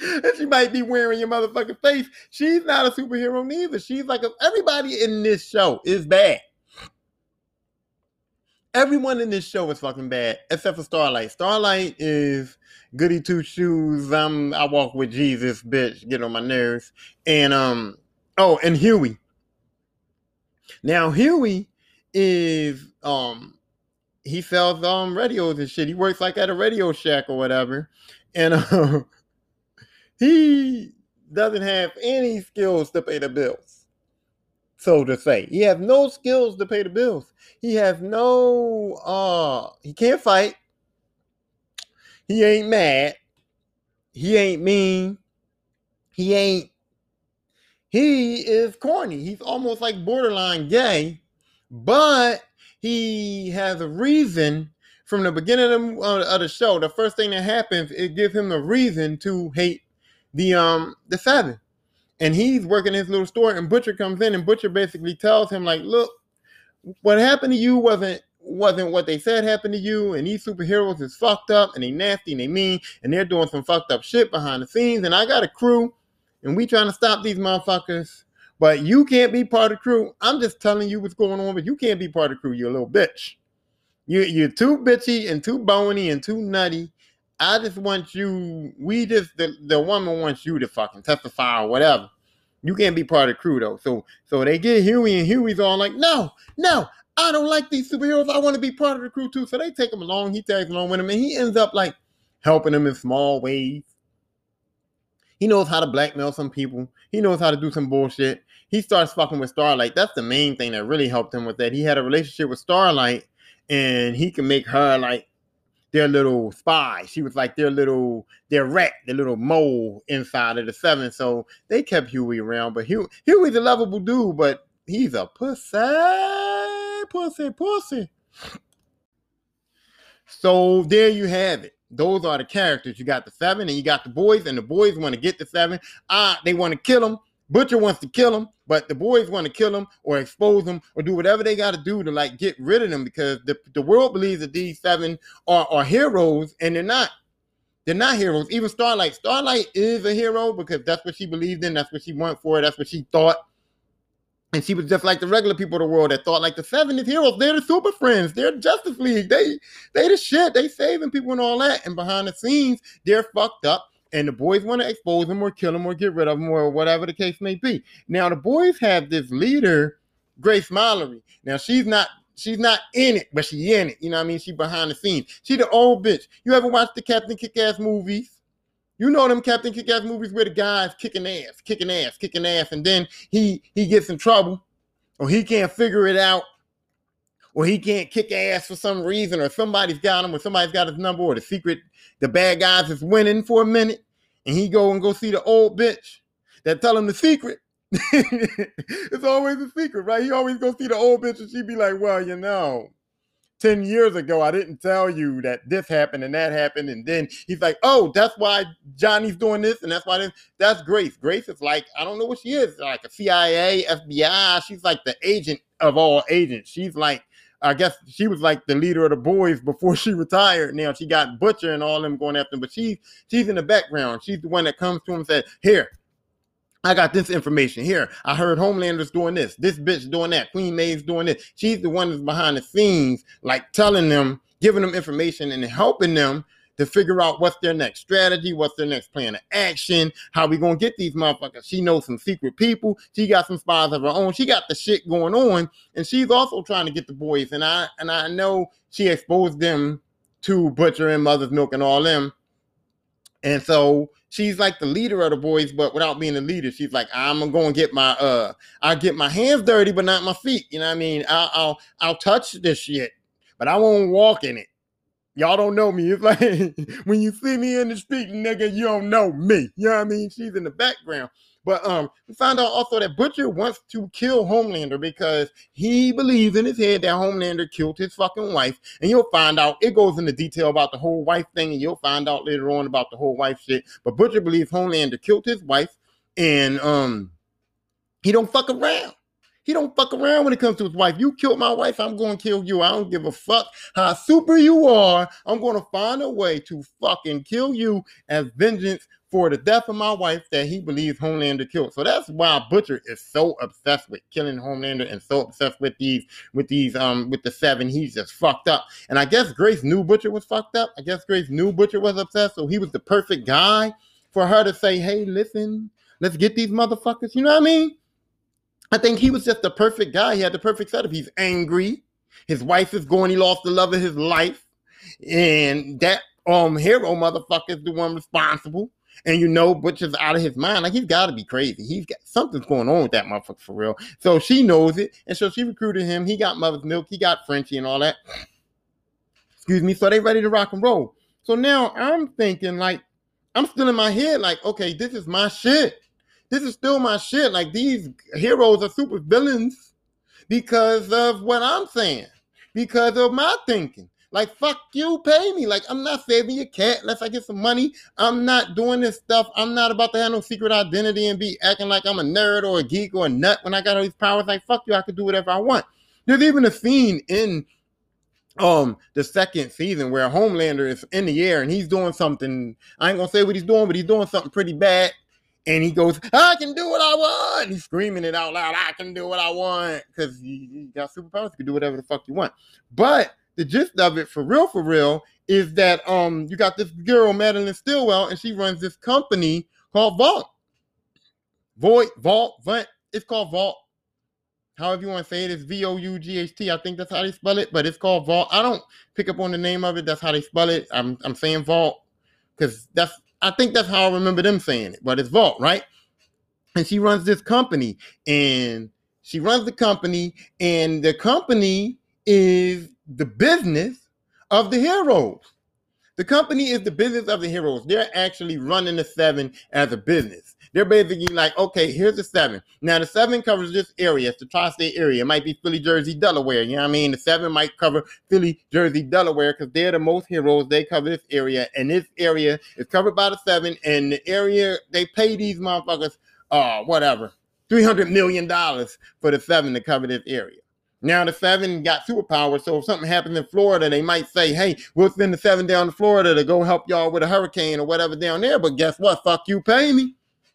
and she might be wearing your motherfucking face. She's not a superhero neither. She's like a, everybody in this show is bad. Everyone in this show is fucking bad, except for Starlight. Starlight is goody two shoes. I'm I walk with Jesus, bitch. Get on my nerves, and um Oh, and Huey. Now Huey is um he sells um radios and shit. He works like at a Radio Shack or whatever, and uh, he doesn't have any skills to pay the bills. So to say, he has no skills to pay the bills. He has no uh he can't fight. He ain't mad. He ain't mean. He ain't he is corny. He's almost like borderline gay, but he has a reason from the beginning of the, of the show. The first thing that happens, it gives him a reason to hate the um the seven. And he's working his little store, and Butcher comes in, and Butcher basically tells him, like, look, what happened to you wasn't wasn't what they said happened to you, and these superheroes is fucked up and they nasty and they mean, and they're doing some fucked up shit behind the scenes. And I got a crew and we trying to stop these motherfuckers. But you can't be part of the crew. I'm just telling you what's going on, but you can't be part of the crew. You're a little bitch. You, you're too bitchy and too bony and too nutty. I just want you, we just, the, the woman wants you to fucking testify or whatever. You can't be part of the crew though. So so they get Huey and Huey's all like, no, no, I don't like these superheroes. I want to be part of the crew too. So they take him along. He tags along with him and he ends up like helping them in small ways. He knows how to blackmail some people. He knows how to do some bullshit. He starts fucking with Starlight. That's the main thing that really helped him with that. He had a relationship with Starlight, and he can make her like their little spy. She was like their little their rat, their little mole inside of the seven. So they kept Huey around. But Huey, Huey's a lovable dude, but he's a pussy, pussy, pussy. So there you have it. Those are the characters. You got the seven and you got the boys, and the boys want to get the seven. Ah, they want to kill them. Butcher wants to kill him, but the boys want to kill him or expose him or do whatever they got to do to like get rid of them because the, the world believes that these seven are, are heroes and they're not. They're not heroes. Even Starlight. Starlight is a hero because that's what she believed in. That's what she went for. That's what she thought. And she was just like the regular people of the world that thought like the seven is heroes. They're the super friends. They're Justice League. They they the shit. They saving people and all that. And behind the scenes, they're fucked up. And the boys want to expose them or kill them or get rid of them or whatever the case may be. Now the boys have this leader, Grace Mallory. Now she's not she's not in it, but she in it. You know what I mean? She behind the scenes. She the old bitch. You ever watch the Captain Kick-Ass movies? You know them Captain Kick-Ass movies where the guy's kicking ass, kicking ass, kicking ass, and then he he gets in trouble or he can't figure it out or he can't kick ass for some reason or somebody's got him or somebody's got his number or the secret the bad guys is winning for a minute and he go and go see the old bitch that tell him the secret. It's always a secret right? He always go see the old bitch and she be like well you know 10 years ago, I didn't tell you that this happened and that happened. And then he's like, oh, that's why Johnny's doing this. And that's why this. That's Grace. Grace is like, I don't know what she is, like a CIA, FBI. She's like the agent of all agents. She's like, I guess she was like the leader of the boys before she retired. Now she got Butcher and all them going after him, but she's she's in the background. She's the one that comes to him and says, Here, I got this information here. I heard Homelander's doing this. This bitch doing that. Queen Maeve's doing this. She's the one that's behind the scenes, like telling them, giving them information and helping them to figure out what's their next strategy, what's their next plan of action, how we gonna get these motherfuckers. She knows some secret people. She got some spies of her own. She got the shit going on, and she's also trying to get the boys. And I and I know she exposed them to Butcher and Mother's Milk and all them. And so she's like the leader of the boys, but without being the leader, she's like, I'm gonna go and get my uh, I'll get my hands dirty, but not my feet. You know what I mean? I'll I'll, I'll touch this shit, but I won't walk in it. Y'all don't know me. It's like when you see me in the street, nigga, you don't know me. You know what I mean? She's in the background. But um, we found out also that Butcher wants to kill Homelander because he believes in his head that Homelander killed his fucking wife. And you'll find out it goes into detail about the whole wife thing, and you'll find out later on about the whole wife shit. But Butcher believes Homelander killed his wife, and um, he don't fuck around. He don't fuck around when it comes to his wife. You killed my wife, I'm to kill you. I don't give a fuck how super you are. I'm to find a way to fucking kill you as vengeance for the death of my wife that he believes Homelander killed. So that's why Butcher is so obsessed with killing Homelander and so obsessed with these, with these, um, with the seven. He's just fucked up. And I guess Grace knew Butcher was fucked up. I guess Grace knew Butcher was obsessed, so he was the perfect guy for her to say, "Hey, listen, let's get these motherfuckers." You know what I mean? I think he was just the perfect guy. He had the perfect setup. He's angry. His wife is going. He lost the love of his life, and that um hero motherfucker is the one responsible and you know Butcher's out of his mind. Like he's got to be crazy. He's got something's going on with that motherfucker for real. So she knows it, and so she recruited him. He got mother's milk. He got Frenchie and all that. Excuse me. So they ready to rock and roll. So now I'm thinking like I'm still in my head like, okay, this is my shit. This is still my shit. Like these heroes are super villains because of what I'm saying, because of my thinking. Like, fuck you, pay me. Like, I'm not saving your cat unless I get some money. I'm not doing this stuff. I'm not about to have no secret identity and be acting like I'm a nerd or a geek or a nut when I got all these powers. Like, fuck you, I could do whatever I want. There's even a scene in um the second season where Homelander is in the air and he's doing something. I ain't gonna say what he's doing, but he's doing something pretty bad. And he goes, I can do what I want. He's screaming it out loud. I can do what I want. Because he, got superpowers. You can do whatever the fuck you want. But the gist of it for real, for real, is that um you got this girl, Madeline Stillwell, and she runs this company called Vault. Void, Vault, Vault. It's called Vault. However you want to say it, it's V-O-U-G-H-T. I think that's how they spell it, but it's called Vault. I don't pick up on the name of it. That's how they spell it. I'm I'm saying Vault because that's I think that's how I remember them saying it, but it's Vault, right? And she runs this company, and she runs the company, and the company is the business of the heroes. The company is the business of the heroes. They're actually running the seven as a business. They're basically like, okay, here's the seven. Now the seven covers this area, it's the tri-state area. It might be Philly, Jersey, Delaware. You know what I mean? The seven might cover Philly, Jersey, Delaware, because they're the most heroes. They cover this area, and this area is covered by the seven. And the area they pay these motherfuckers, uh, whatever, three hundred million dollars for the seven to cover this area. Now the seven got superpowers, so if something happens in Florida, they might say, "Hey, we'll send the seven down to Florida to go help y'all with a hurricane or whatever down there." But guess what? Fuck you, pay me.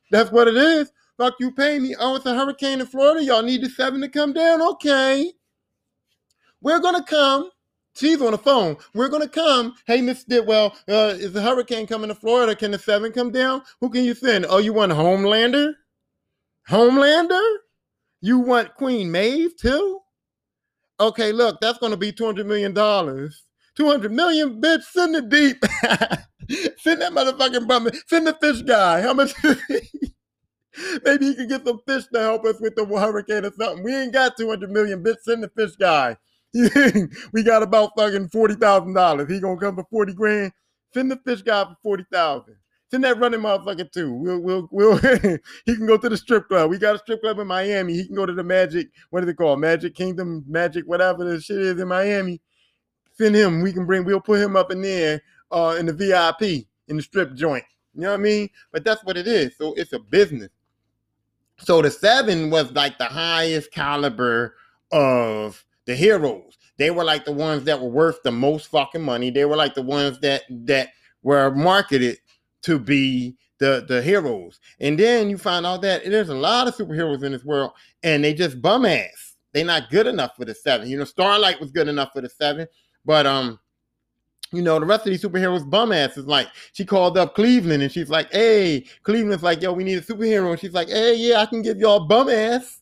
That's what it is. Fuck you, pay me. Oh, it's a hurricane in Florida. Y'all need the seven to come down. Okay, we're gonna come. She's on the phone. We're gonna come. Hey, Miss Stillwell, uh, is a hurricane coming to Florida? Can the seven come down? Who can you send? Oh, you want Homelander? Homelander? You want Queen Maeve too? Okay, look, that's going to be $200 million. 200 million, bitch, send it deep. send that motherfucking bum. Send the fish guy. How much? Maybe he can get some fish to help us with the hurricane or something. We ain't got 200 million, bitch. Send the fish guy. we got about fucking $40,000. He gonna come for 40 grand. Send the fish guy for 40,000. Send that running motherfucker too. We'll, we'll, we'll. he can go to the strip club. We got a strip club in Miami. He can go to the Magic. What is it called? Magic Kingdom, Magic, whatever the shit is in Miami. Send him. We can bring. We'll put him up in there, uh, in the VIP in the strip joint. You know what I mean? But that's what it is. So it's a business. So the seven was like the highest caliber of the heroes. They were like the ones that were worth the most fucking money. They were like the ones that that were marketed to be the the heroes. And then you find out that there's a lot of superheroes in this world, and they just bum ass. They're not good enough for the seven. You know, Starlight was good enough for the seven, but um, you know, the rest of these superheroes bum asses. Like she called up Cleveland and she's like, "Hey, Cleveland's like, yo, we need a superhero." And she's like, "Hey, yeah, I can give y'all bum ass,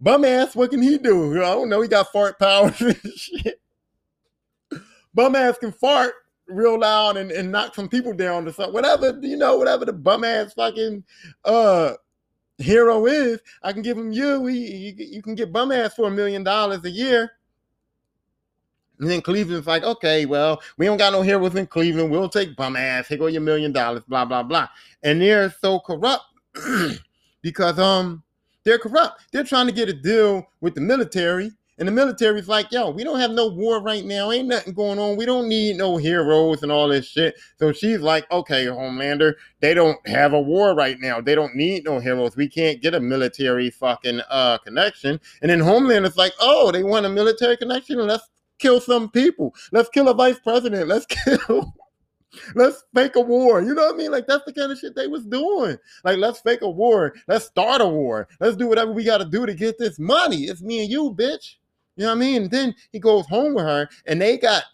bum ass. What can he do? I don't know. He got fart powers and shit. Bum ass can fart." Real loud and, and knock some people down or something. Whatever, you know, whatever the bum ass fucking uh hero is, I can give him you. He, he you can get bum ass for a million dollars a year. And then Cleveland's like, okay, well, we don't got no heroes in Cleveland. We'll take bum ass. Here go your million dollars, blah, blah, blah. And they're so corrupt because um they're corrupt. They're trying to get a deal with the military and the military's like, yo, we don't have no war right now. Ain't nothing going on. We don't need no heroes and all this shit. So she's like, okay, Homelander, they don't have a war right now. They don't need no heroes. We can't get a military fucking uh connection. And then Homelander's like, oh, they want a military connection? Let's kill some people. Let's kill a vice president. Let's kill. Let's fake a war. You know what I mean? Like that's the kind of shit they was doing. Like let's fake a war. Let's start a war. Let's do whatever we got to do to get this money. It's me and you, bitch. You know what I mean? And then he goes home with her, and they got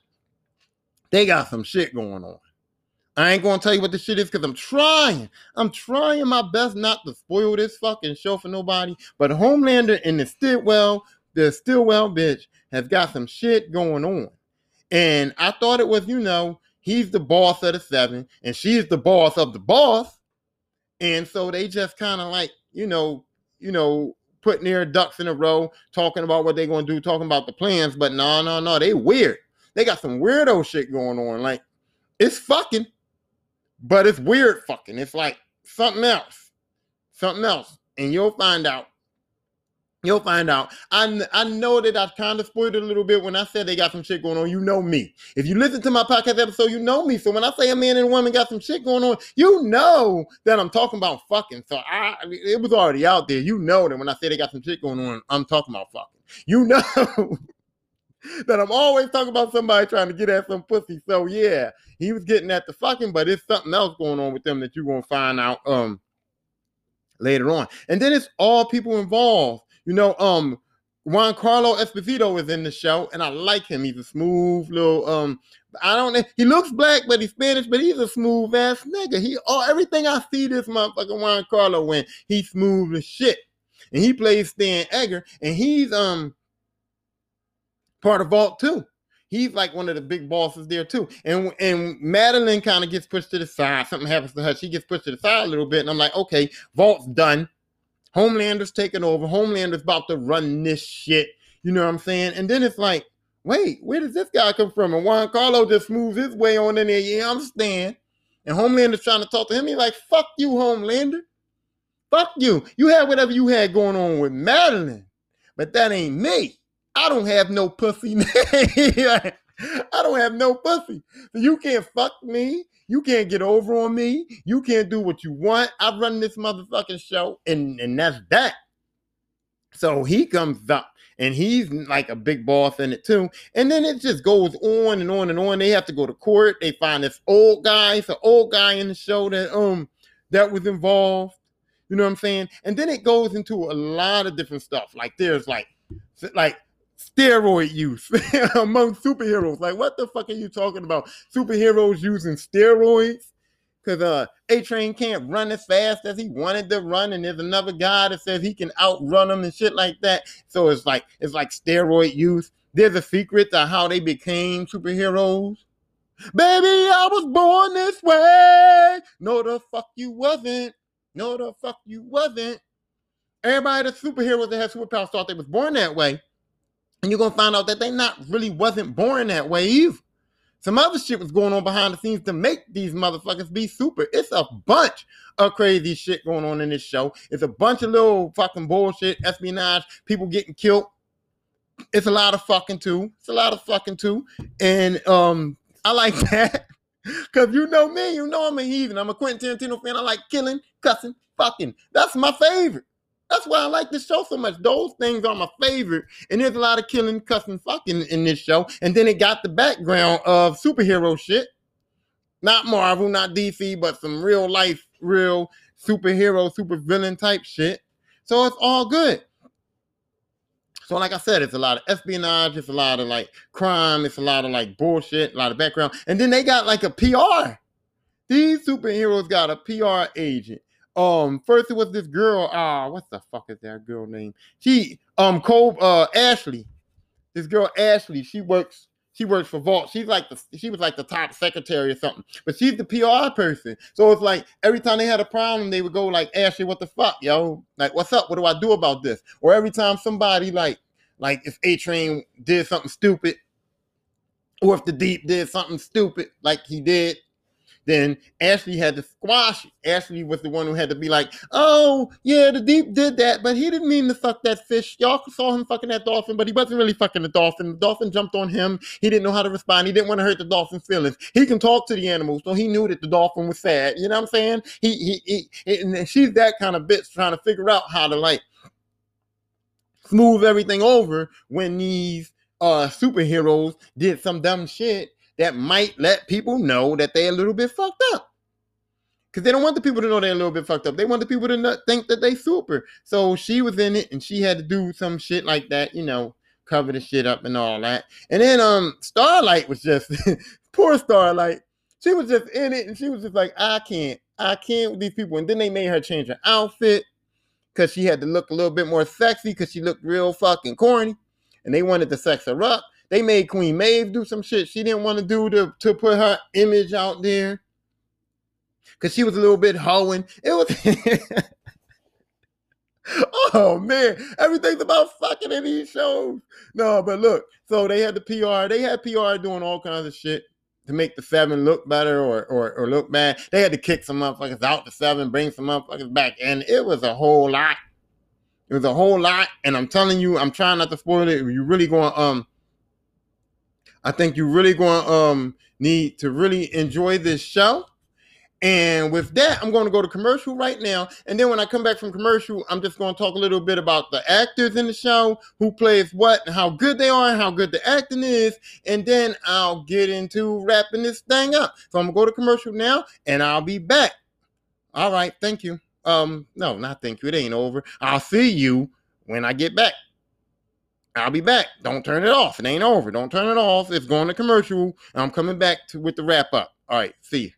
they got some shit going on. I ain't gonna tell you what the shit is because I'm trying. I'm trying my best not to spoil this fucking show for nobody. But Homelander and the Stillwell, the Stillwell bitch, has got some shit going on. And I thought it was, you know, he's the boss of the seven, and she's the boss of the boss. And so they just kind of like, you know, you know, putting their ducks in a row, talking about what they're gonna do, talking about the plans. But no, no, no, they weird. They got some weirdo shit going on. Like it's fucking, but it's weird fucking. It's like something else, something else, and you'll find out. You'll find out. I, I know that I kind of spoiled it a little bit when I said they got some shit going on. You know me. If you listen to my podcast episode, you know me. So when I say a man and a woman got some shit going on, you know that I'm talking about fucking. So I, it was already out there. You know that when I say they got some shit going on, I'm talking about fucking. You know that I'm always talking about somebody trying to get at some pussy. So yeah, he was getting at the fucking, but it's something else going on with them that you're gonna find out um later on. And then it's all people involved you know, um, Giancarlo Esposito is in the show, and I like him. He's a smooth little um. I don't know. He looks black, but he's Spanish, but he's a smooth ass nigga. He oh everything I see this motherfucker Giancarlo when he's smooth as shit, and he plays Stan Edgar, and he's um part of Vault too. He's like one of the big bosses there too. And and Madeline kind of gets pushed to the side. Something happens to her. She gets pushed to the side a little bit, and I'm like, okay, Vault's done. Homelander's taking over. Homelander's about to run this shit. You know what I'm saying? And then it's like wait, where does this guy come from? And Giancarlo just moves his way on in there. You understand? And Homelander's trying to talk to him. He's like, fuck you, Homelander. Fuck you. You had whatever you had going on with Madeline, but that ain't me. I don't have no pussy. I don't have no pussy. So you can't fuck me. You can't get over on me. You can't do what you want. I run this motherfucking show, and, and that's that. So he comes up and he's like a big boss in it too. And then it just goes on and on and on. They have to go to court. They find this old guy, it's an old guy in the show that um that was involved. You know what I'm saying? And then it goes into a lot of different stuff. Like there's like like steroid use among superheroes. Like, what the fuck are you talking about? Superheroes using steroids? Because uh, A Train can't run as fast as he wanted to run, and there's another guy that says he can outrun him and shit like that. So it's like it's like steroid use. There's a secret to how they became superheroes. Baby, I was born this way. No, the fuck you wasn't. No, the fuck you wasn't. Everybody, the superheroes that had superpowers thought they was born that way. And you're gonna find out that they not really wasn't born that way either. Some other shit was going on behind the scenes to make these motherfuckers be super. It's a bunch of crazy shit going on in this show. It's a bunch of little fucking bullshit, espionage, people getting killed. It's a lot of fucking too. It's a lot of fucking too. And um, I like that. Cause you know me, you know I'm a heathen. I'm a Quentin Tarantino fan. I like killing, cussing, fucking. That's my favorite. That's why I like this show so much. Those things are my favorite. And there's a lot of killing, cussing, fucking in this show. And then it got the background of superhero shit. Not Marvel, not DC, but some real life, real superhero, super villain type shit. So it's all good. So, like I said, it's a lot of espionage, it's a lot of like crime, it's a lot of like bullshit, a lot of background. And then they got like a PR. These superheroes got a PR agent. Um, first it was this girl. Ah, uh, what the fuck is that girl name? She um Cole uh Ashley. This girl Ashley, she works she works for Vault. She's like the she was like the top secretary or something, but she's the PR person. So it's like every time they had a problem, they would go like, Ashley, what the fuck, yo? Like, what's up? What do I do about this? Or every time somebody like like if A Train did something stupid, or if the Deep did something stupid like he did, then Ashley had to squash. it. Ashley was the one who had to be like, "Oh, yeah, the deep did that, but he didn't mean to fuck that fish. Y'all saw him fucking that dolphin, but he wasn't really fucking the dolphin. The dolphin jumped on him. He didn't know how to respond. He didn't want to hurt the dolphin's feelings. He can talk to the animals, so he knew that the dolphin was sad. You know what I'm saying? He he, he and she's that kind of bitch trying to figure out how to like smooth everything over when these uh superheroes did some dumb shit that might let people know that they're a little bit fucked up. Because they don't want the people to know they're a little bit fucked up. They want the people to not think that they super. So she was in it and she had to do some shit like that, you know, cover the shit up and all that. And then um Starlight was just poor Starlight. She was just in it and she was just like, I can't, I can't with these people. And then they made her change her outfit because she had to look a little bit more sexy because she looked real fucking corny. And they wanted to sex her up. They made Queen Maeve do some shit she didn't want to do to, to put her image out there. Cause she was a little bit hoeing. It was Oh man, everything's about fucking in these shows. No, but look, so they had the PR, they had PR doing all kinds of shit to make the seven look better or, or, or look bad. They had to kick some motherfuckers out the seven, bring some motherfuckers back, and it was a whole lot. It was a whole lot, and I'm telling you, I'm trying not to spoil it. You really going um I think you're really going to um, need to really enjoy this show. And with that, I'm going to go to commercial right now. And then when I come back from commercial, I'm just going to talk a little bit about the actors in the show, who plays what, and how good they are, and how good the acting is. And then I'll get into wrapping this thing up. So I'm going to go to commercial now, and I'll be back. All right. Thank you. Um, no, not thank you. It ain't over. I'll see you when I get back. I'll be back. Don't turn it off. It ain't over. Don't turn it off. It's going to commercial. I'm coming back to with the wrap up. All right, see you.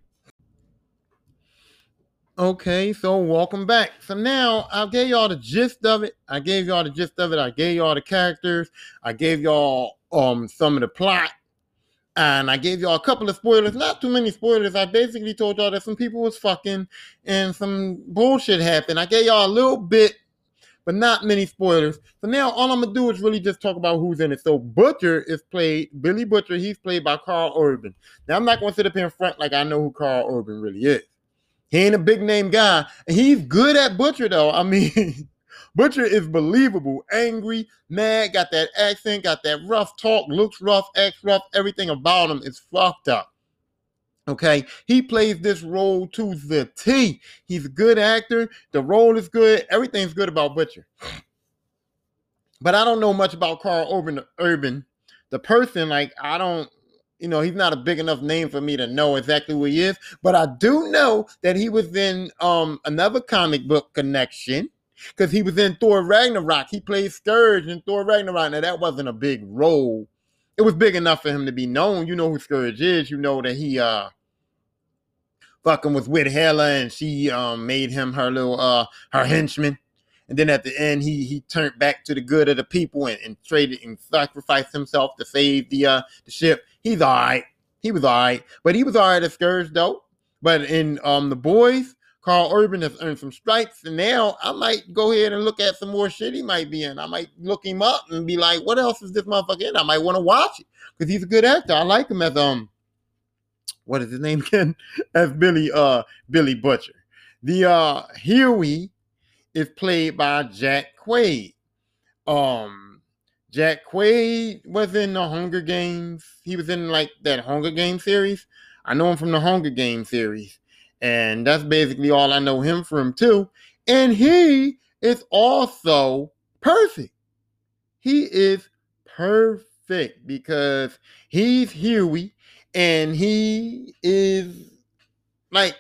Okay, so welcome back. So now I gave y'all the gist of it. I gave y'all the gist of it. I gave y'all the characters. I gave y'all um some of the plot. And I gave y'all a couple of spoilers, not too many spoilers. I basically told y'all that some people was fucking and some bullshit happened. I gave y'all a little bit but not many spoilers. So now all I'm gonna do is really just talk about who's in it. So Butcher is played Billy Butcher. He's played by Karl Urban. Now I'm not gonna sit up here in front like I know who Karl Urban really is. He ain't a big name guy, he's good at Butcher though. I mean. Butcher is believable, angry, mad, got that accent, got that rough talk, looks rough, acts rough, everything about him is fucked up. Okay, he plays this role to the T. He's a good actor. The role is good. Everything's good about Butcher. But I don't know much about Karl Urban. Urban, the person. Like I don't, you know, he's not a big enough name for me to know exactly who he is. But I do know that he was in um another comic book connection because he was in Thor Ragnarok. He played Scourge in Thor Ragnarok. Now that wasn't a big role. It was big enough for him to be known. You know who Scourge is. You know that he uh fucking was with Hela and she um made him her little uh her henchman. And then at the end, he he turned back to the good of the people and, and traded and sacrificed himself to save the uh the ship. He's all right. He was all right, but he was all right at Scourge though. But in um the boys, Karl Urban has earned some stripes, and now I might go ahead and look at some more shit he might be in. I might look him up and be like, "What else is this motherfucker in?" I might want to watch it because he's a good actor. I like him as um, what is his name again? As Billy uh Billy Butcher. The uh Hughie is played by Jack Quaid. Um, Jack Quaid was in the Hunger Games. He was in like that Hunger Games series. I know him from the Hunger Games series and that's basically all I know him from too. And he is also perfect. He is perfect because he's Hughie and he is like,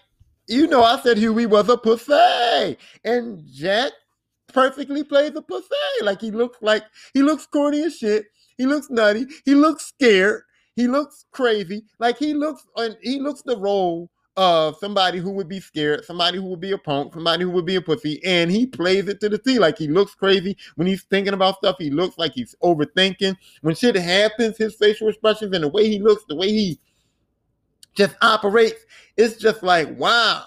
you know, I said Hughie was a pussy. And Jack perfectly plays a pussy. Like he looks like he looks corny as shit. He looks nutty. He looks scared. He looks crazy. Like he looks and he looks the role of somebody who would be scared, somebody who would be a punk, somebody who would be a pussy, and he plays it to the T. Like he looks crazy when he's thinking about stuff. He looks like he's overthinking. When shit happens, his facial expressions and the way he looks, the way he just operates, it's just like, wow,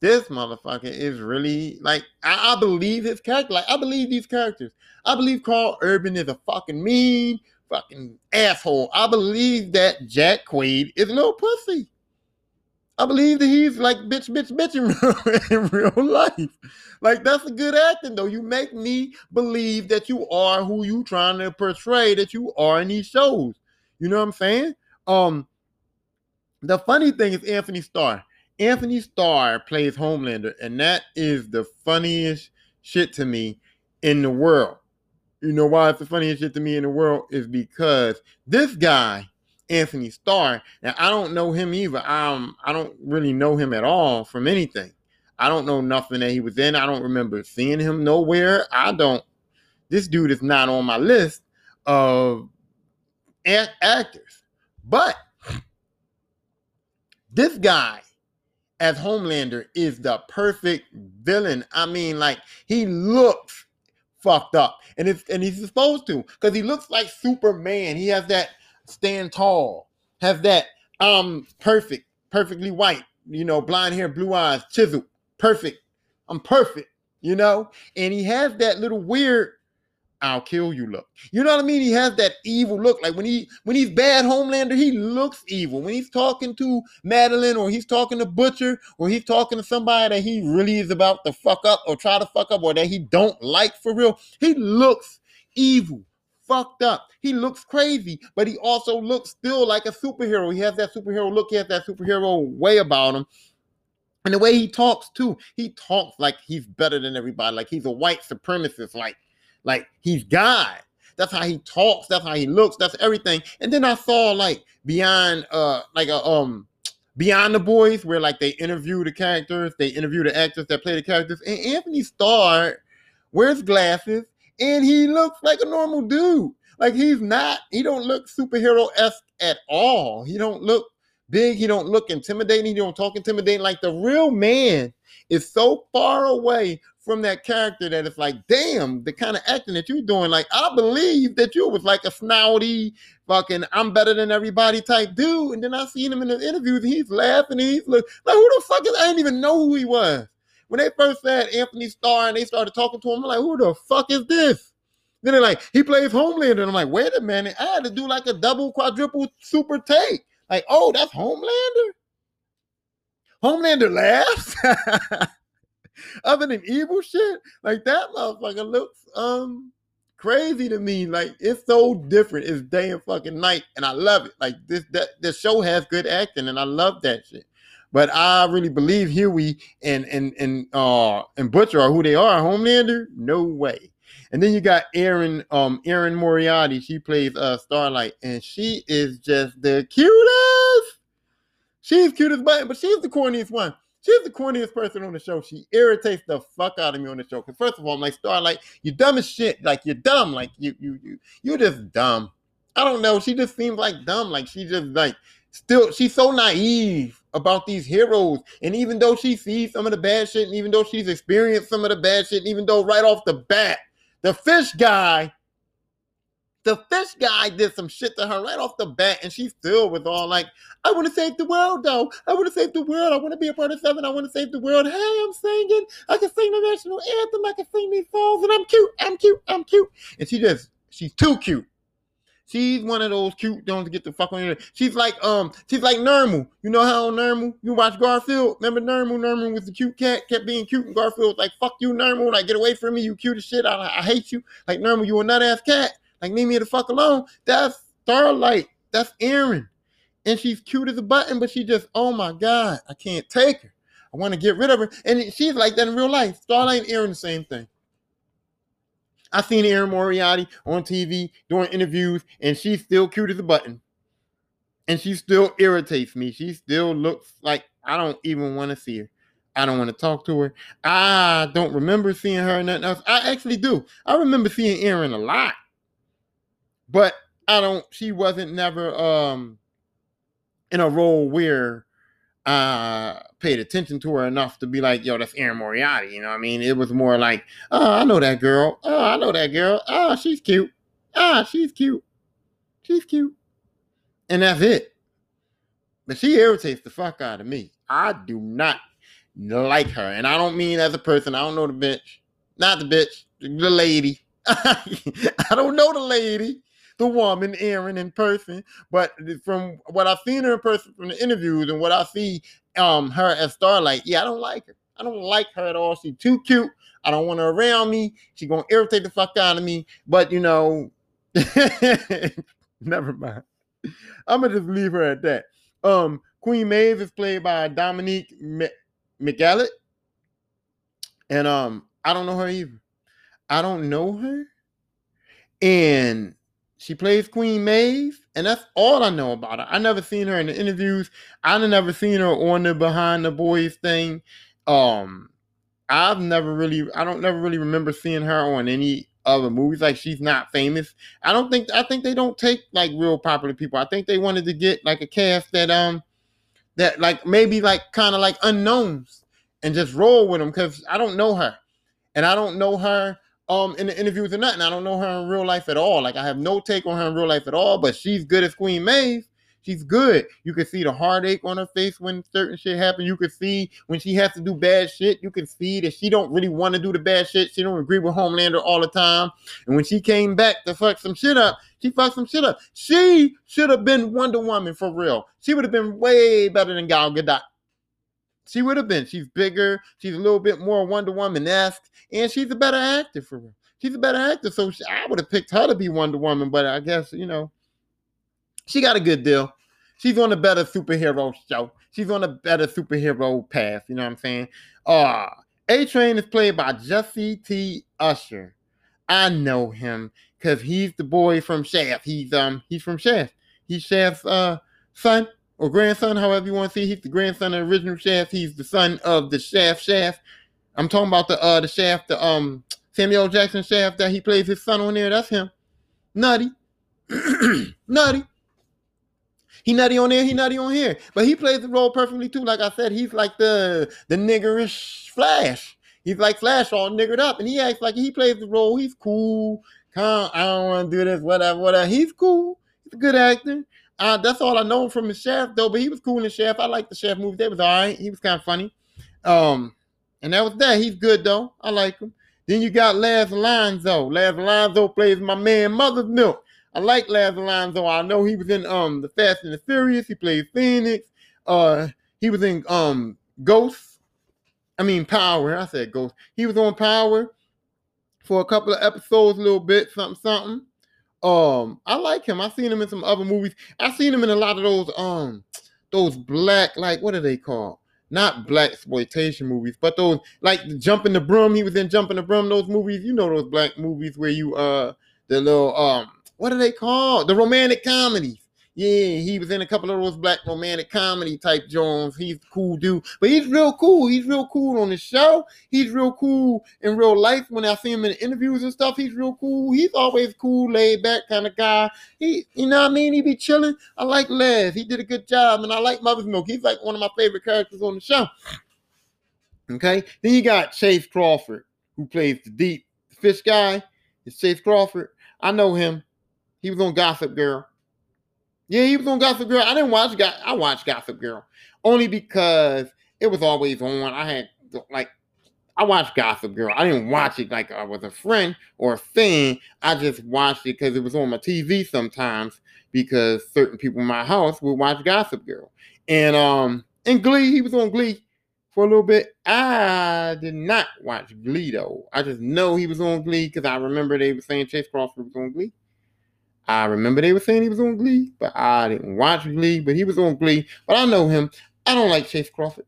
this motherfucker is really like I, I believe his character. Like I believe these characters. I believe Karl Urban is a fucking mean, fucking asshole. I believe that Jack Quaid is a little pussy. I believe that he's like bitch, bitch, bitch in, real life. Like that's a good acting though. You make me believe that you are who you trying to portray that you are in these shows. You know what I'm saying? Um, the funny thing is Anthony Starr. Anthony Starr plays Homelander, and that is the funniest shit to me in the world. You know why it's the funniest shit to me in the world is because this guy Anthony Starr. Now I don't know him either. Um, I don't really know him at all from anything. I don't know nothing that he was in. I don't remember seeing him nowhere. I don't. This dude is not on my list of actors. But this guy as Homelander is the perfect villain. I mean, like he looks fucked up, and it's and he's supposed to because he looks like Superman. He has that stand tall, have that um perfect, perfectly white, you know, blonde hair, blue eyes, chiseled, perfect. I'm perfect, you know, and he has that little weird I'll kill you look. You know what I mean? He has that evil look. Like when he when he's bad Homelander, he looks evil. When he's talking to Madeline or he's talking to Butcher or he's talking to somebody that he really is about to fuck up or try to fuck up or that he don't like for real, he looks evil fucked up. He looks crazy, but he also looks still like a superhero. He has that superhero look, he has that superhero way about him. And the way he talks too, he talks like he's better than everybody, like he's a white supremacist, like, like he's God. That's how he talks, that's how he looks, that's everything. And then I saw like beyond uh like a um Beyond the Boys, where like they interview the characters, they interview the actors that play the characters, and Anthony Starr wears glasses and he looks like a normal dude. Like he's not, he don't look superhero-esque at all. He don't look big, he don't look intimidating, he don't talk intimidating. Like the real man is so far away from that character that it's like, damn, the kind of acting that you're doing. Like, I believe that you was like a snouty, fucking, I'm better than everybody type dude. And then I seen him in the interviews, he's laughing, and he's like, who the fuck is? I didn't even know who he was. When they first said Anthony Starr and they started talking to him, I'm like, who the fuck is this? Then they're like, he plays Homelander. And I'm like, wait a minute. I had to do like a double, quadruple, super take. Like, oh, that's Homelander? Homelander laughs? Other than evil shit? Like that motherfucker looks um crazy to me. Like it's so different. It's day and fucking night, and I love it. Like this that the show has good acting, and I love that shit. But I really believe Hughie and and and uh and Butcher are who they are. Homelander, no way. And then you got Erin, um, Erin Moriarty. She plays uh Starlight, and she is just the cutest. She's cute as button, but she's the corniest one. She's the corniest person on the show. She irritates the fuck out of me on the show. Cause first of all, I'm like Starlight, you dumb as shit. Like you're dumb. Like you you you you just dumb. I don't know. She just seems like dumb. Like she just like still she's so naive about these heroes. And even though she sees some of the bad shit, and even though she's experienced some of the bad shit, even though right off the bat, the fish guy, the fish guy did some shit to her right off the bat, and she still was all like, I want to save the world, though. I want to save the world. I want to be a part of seven. I want to save the world. Hey, I'm singing. I can sing the national anthem. I can sing these songs, and I'm cute. I'm cute. I'm cute. And she just, she's too cute. She's one of those cute don't get the fuck on you. She's like um, she's like Nermal. You know how Nermal? You watch Garfield? Remember Nermal? Nermal was the cute cat, kept being cute, and Garfield was like, "Fuck you, Nermal! Like get away from me, you cute as shit. I, I hate you. Like Nermal, you a nut ass cat. Like leave me the fuck alone." That's Starlight. That's Erin, and she's cute as a button, but she just, oh my god, I can't take her. I want to get rid of her, and she's like that in real life. Starlight and Erin, the same thing. I seen Erin Moriarty on TV doing interviews, and she's still cute as a button. And she still irritates me. She still looks like I don't even want to see her. I don't want to talk to her. I don't remember seeing her and nothing else. I actually do. I remember seeing Erin a lot. But I don't, she wasn't never um in a role where uh paid attention to her enough to be like, yo, that's Erin Moriarty. You know what I mean? It was more like, oh, I know that girl. Oh, I know that girl. Oh, she's cute. Ah, she's cute. She's cute. And that's it. But she irritates the fuck out of me. I do not like her. And I don't mean as a person. I don't know the bitch. Not the bitch. The lady. I don't know the lady the woman, Erin, in person. But from what I've seen her in person from the interviews and what I see um her as Starlight, yeah, I don't like her. I don't like her at all. She's too cute. I don't want her around me. She's gonna irritate the fuck out of me. But you know, never mind. I'm gonna just leave her at that. Um, Queen Maeve is played by Dominique McElligott, and um, I don't know her either. I don't know her, and she plays Queen Maeve, and that's all I know about her. I never seen her in the interviews. I never seen her on the Behind the Boys thing. Um, I've never really, I don't never really remember seeing her on any other movies. Like she's not famous. I don't think. I think they don't take like real popular people. I think they wanted to get like a cast that um that like maybe like kind of like unknowns and just roll with them because I don't know her, and I don't know her um in the interview interviews or nothing. I don't know her in real life at all. Like I have no take on her in real life at all, but she's good as Queen Maeve. She's good. You can see the heartache on her face when certain shit happen. You can see when she has to do bad shit. You can see that she don't really want to do the bad shit. She don't agree with Homelander all the time. And when she came back to fuck some shit up, she fucked some shit up. She should have been Wonder Woman for real. She would have been way better than Gal Gadot. She would have been. She's bigger. She's a little bit more Wonder Woman esque, and she's a better actor for her. She's a better actor, so she, I would have picked her to be Wonder Woman. But I guess you know, she got a good deal. She's on a better superhero show. She's on a better superhero path. You know what I'm saying? Uh A Train is played by Jessie T. Usher. I know him because he's the boy from Shaft. He's um he's from Shaft. He's Shaft's uh son or grandson, however you want to see. He's the grandson of the original Shaft. He's the son of the Shaft Shaft. I'm talking about the uh the Shaft, the um Samuel Jackson Shaft that he plays his son on there. That's him. Nutty. nutty. He nutty on there, he nutty on here. But he plays the role perfectly too. Like I said, he's like the the niggerish Flash. He's like Flash all niggered up. And he acts like he plays the role. He's cool. Come, I don't want to do this, whatever, whatever. He's cool. He's a good actor. Uh, that's all I know from the chef though. But he was cool in the chef. I like the chef movie. That was all right. He was kind of funny. Um, And that was that. He's good though. I like him. Then you got Laz Alonso. Laz Alonso plays my man Mother's Milk. I like Laz Alonso. I know he was in um the Fast and the Furious. He played Fenix. Uh, he was in um Ghost. I mean Power. I said Ghost. He was on Power for a couple of episodes, a little bit, something, something. Um, I like him. I've seen him in some other movies. I've seen him in a lot of those um those black, like what are they called? Not black exploitation movies, but those like Jumping the Broom. He was in Jumping the Broom. Those movies, you know, those black movies where you uh the little um what are they called? The romantic comedies. Yeah, he was in a couple of those black romantic comedy type Jones. He's cool dude, but he's real cool. He's real cool on the show. He's real cool in real life. When I see him in interviews and stuff, he's real cool. He's always cool, laid back kind of guy. He, you know what I mean? He be chilling. I like Les. He did a good job, and I like Mother's Milk. He's like one of my favorite characters on the show. Okay, then you got Chace Crawford, who plays the deep fish guy. It's Chace Crawford. I know him. He was on Gossip Girl. Yeah, he was on Gossip Girl. I didn't watch. I watched Gossip Girl only because it was always on. I had like I watched Gossip Girl. I didn't watch it like I was a friend or a fan. I just watched it because it was on my TV sometimes because certain people in my house would watch Gossip Girl. And um in Glee, he was on Glee for a little bit. I did not watch Glee though. I just know he was on Glee because I remember they were saying Chace Crawford was on Glee. I remember they were saying he was on Glee, but I didn't watch Glee, but he was on Glee. But I know him. I don't like Chace Crawford.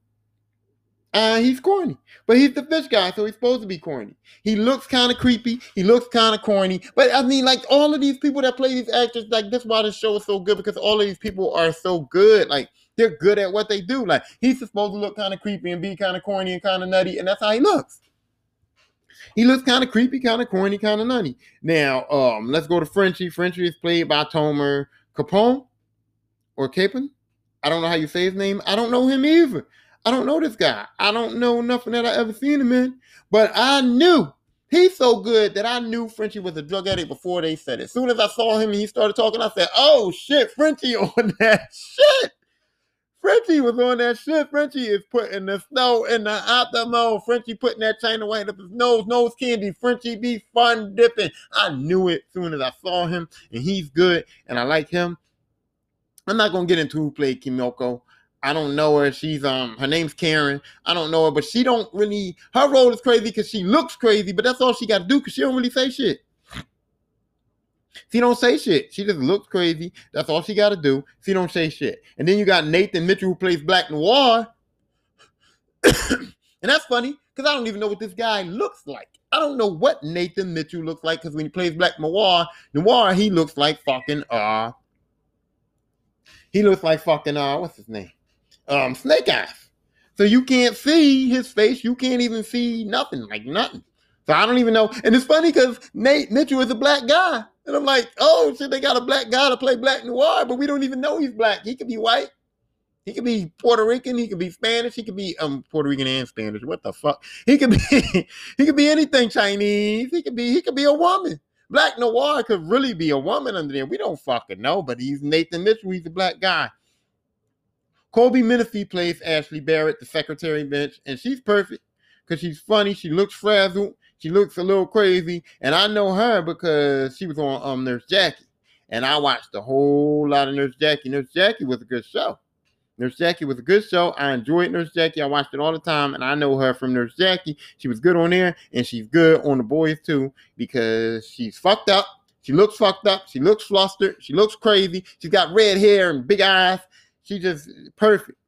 Uh, he's corny, but he's the fish guy, so he's supposed to be corny. He looks kind of creepy. He looks kind of corny. But I mean, like all of these people that play these actors, like that's why the show is so good because all of these people are so good. Like they're good at what they do. Like he's supposed to look kind of creepy and be kind of corny and kind of nutty, and that's how he looks. He looks kind of creepy, kind of corny, kind of nutty. Now, um, let's go to Frenchie. Frenchie is played by Tomer Capone or Capon. I don't know how you say his name. I don't know him either. I don't know this guy. I don't know nothing that I ever seen him in. But I knew he's so good that I knew Frenchie was a drug addict before they said it. As soon as I saw him and he started talking, I said, "Oh shit, Frenchie on that shit." Frenchie was on that shit. Frenchie is putting the snow in the optimal. Frenchie putting that China white up his nose, nose candy. Frenchie be fun dipping. I knew it soon as I saw him, and he's good, and I like him. I'm not gonna get into who played Kimiko. I don't know her. She's um her name's Karen. I don't know her, but she don't really her role is crazy because she looks crazy, but that's all she got to do because she don't really say shit. She don't say shit. She just looks crazy. That's all she got to do. She don't say shit. And then you got Nathan Mitchell who plays Black Noir. and that's funny because I don't even know what this guy looks like. I don't know what Nathan Mitchell looks like because when he plays Black Noir, Noir, he looks like fucking uh he looks like fucking uh what's his name? Um Snake Eyes. So you can't see his face. You can't even see nothing, like nothing. So I don't even know. And it's funny because Nate Mitchell is a black guy. And I'm like, oh shit, they got a black guy to play Black Noir, but we don't even know he's black. He could be white. He could be Puerto Rican. He could be Spanish. He could be um Puerto Rican and Spanish. What the fuck? He could be he could be anything Chinese. He could be he could be a woman. Black Noir could really be a woman under there. We don't fucking know, but he's Nathan Mitchell. He's a black guy. Colby Minifie plays Ashley Barrett, the secretary bench, and she's perfect because she's funny. She looks frazzled. She looks a little crazy, and I know her because she was on um Nurse Jackie, and I watched a whole lot of Nurse Jackie. Nurse Jackie was a good show. Nurse Jackie was a good show. I enjoyed Nurse Jackie. I watched it all the time, and I know her from Nurse Jackie. She was good on there, and she's good on the boys too because she's fucked up. She looks fucked up. She looks flustered. She looks crazy. She's got red hair and big eyes. She just perfect.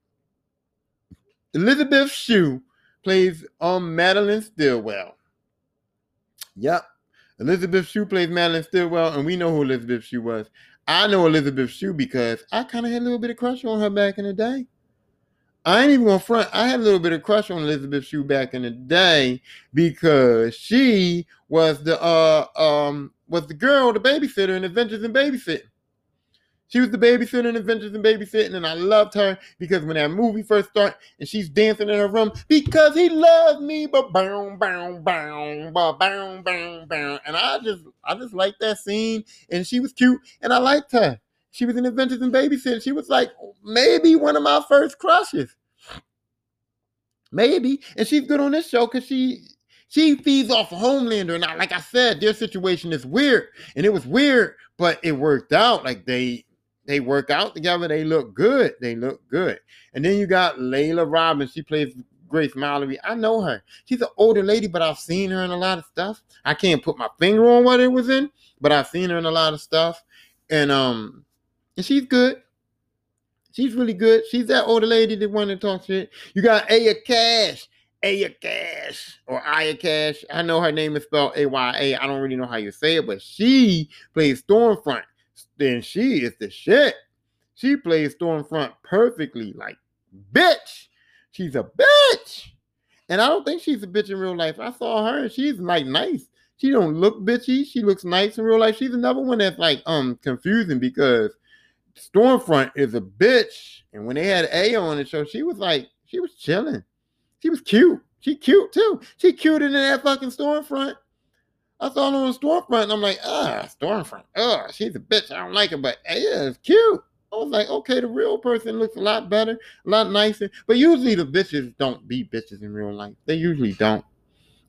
Elizabeth Shue plays um Madeline Stillwell. Yep. Elizabeth Shue plays Madeline Stillwell, and we know who Elizabeth Shue was. I know Elizabeth Shue because I kind of had a little bit of crush on her back in the day. I ain't even gonna front. I had a little bit of crush on Elizabeth Shue back in the day because she was the uh um was the girl, the babysitter in Adventures in Babysitting. She was the babysitter in Adventures in Babysitting, and I loved her because when that movie first started and she's dancing in her room because he loves me, but boom, boom, boom, boom, boom, boom, and I just, I just liked that scene, and she was cute, and I liked her. She was in Adventures in Babysitting. She was like maybe one of my first crushes. Maybe. And she's good on this show because she she feeds off of Homelander. Now, like I said, their situation is weird. And it was weird, but it worked out. Like they they work out together. They look good. They look good. And then you got Laila Robins. She plays Grace Mallory. I know her. She's an older lady, but I've seen her in a lot of stuff. I can't put my finger on what it was in, but I've seen her in a lot of stuff. And um, and she's good. She's really good. She's that older lady that wanted to talk shit. You got Aya Cash. Aya Cash or Aya Cash. I know her name is spelled A Y A. I don't really know how you say it, but she plays Stormfront. Then she is the shit. She plays Stormfront perfectly. Like, bitch. She's a bitch. And I don't think she's a bitch in real life. I saw her and she's like nice. She don't look bitchy. She looks nice in real life. She's another one that's like um confusing because Stormfront is a bitch. And when they had A on the show, she was like, she was chilling. She was cute. She cute too. She cuter than that fucking Stormfront. I saw her on Stormfront and I'm like, ah, Stormfront. Oh, she's a bitch. I don't like her, but yeah, it's cute. I was like, okay, the real person looks a lot better, a lot nicer. But usually the bitches don't be bitches in real life. They usually don't.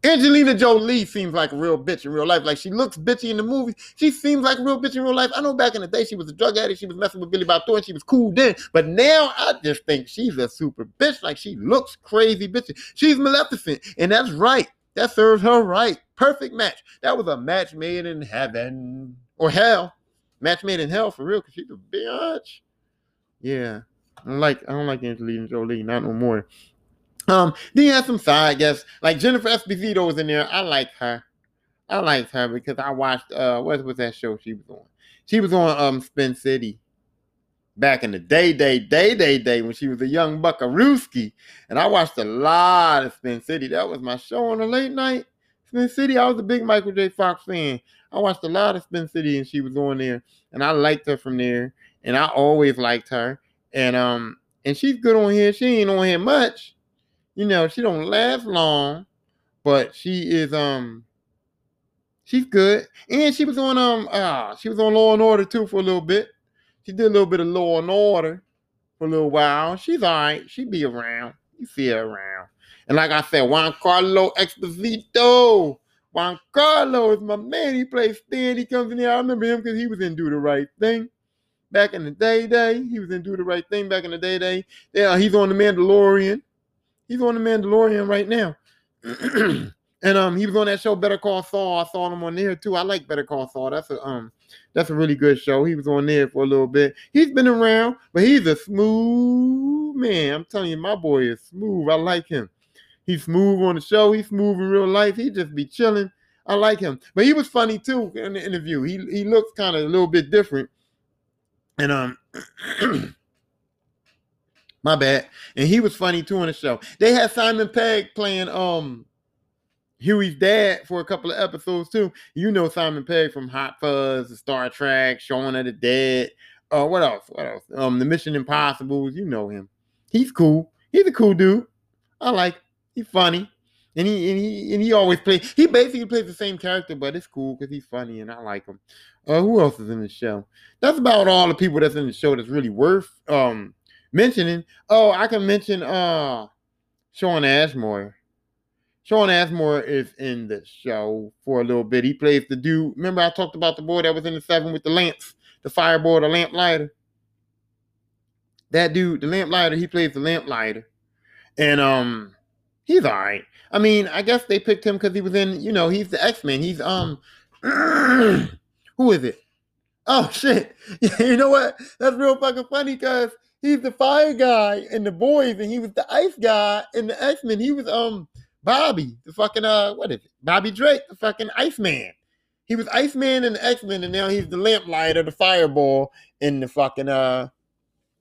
Angelina Jolie seems like a real bitch in real life. Like she looks bitchy in the movie. She seems like a real bitch in real life. I know back in the day she was a drug addict. She was messing with Billy Bob Thornton. She was cool then. But now I just think she's a super bitch. Like she looks crazy bitchy. She's Maleficent. And that's right. That serves her right. Perfect match. That was a match made in heaven or hell. Match made in hell for real because she's a bitch. Yeah. I like I don't like Angelina Jolie, not no more. Um, then you have some side guests like Jennifer Esposito was in there. I like her. I liked her because I watched uh what was that show she was on? She was on um Spin City back in the day, day, day, day, day when she was a young buckarooski. And I watched a lot of Spin City. That was my show on the late night. Spin City. I was a big Michael J. Fox fan. I watched a lot of Spin City and she was on there. And I liked her from there. And I always liked her. And um and she's good on here. She ain't on here much you know, she don't last long, but she is um she's good. And she was on um ah, she was on Law and Order too for a little bit. She did a little bit of Law and Order for a little while. She's all right. She be around. You see her around. And like I said, Juan Carlo Exposito. Juan Carlo is my man. He plays Stan. He comes in here. I remember him because he was in Do the Right Thing back in the day day. He was in Do the Right Thing back in the day day. Yeah, he's on the Mandalorian. He's on the Mandalorian right now. and um, he was on that show Better Call Saul. I saw him on there too. I like Better Call Saul. That's a um, that's a really good show. He was on there for a little bit. He's been around, but he's a smooth man. I'm telling you, my boy is smooth. I like him. He's smooth on the show. He's smooth in real life. He just be chilling. I like him. But he was funny too in the interview. He he looks kind of a little bit different. And um My bad. And he was funny too on the show. They had Simon Pegg playing um Hughie's dad for a couple of episodes too. You know Simon Pegg from Hot Fuzz, Star Trek, Shaun of the Dead. Uh, what else? What else? Um, the Mission Impossibles. You know him. He's cool. He's a cool dude. I like. He's funny, and he and he and he always plays. He basically plays the same character, but it's cool because he's funny and I like him. Uh, who else is in the show? That's about all the people that's in the show that's really worth um mentioning. Oh, I can mention uh Shawn Ashmore. Shawn Ashmore is in the show for a little bit. He plays the dude. Remember, I talked about the boy that was in the seven with the lamps, the fireboard, the lamp lighter. That dude, the lamp lighter, he plays the lamp lighter. And um, he's all right. I mean, I guess they picked him because he was in, you know, he's the X-Men. He's um who is it? Oh shit. you know what? That's real fucking funny because he's the fire guy in the boys, and he was the ice guy in the X Men. He was um Bobby, the fucking uh, what is it? Bobby Drake, the fucking Iceman. He was Iceman in the X Men, and now he's the lamplighter, the fireball in the fucking uh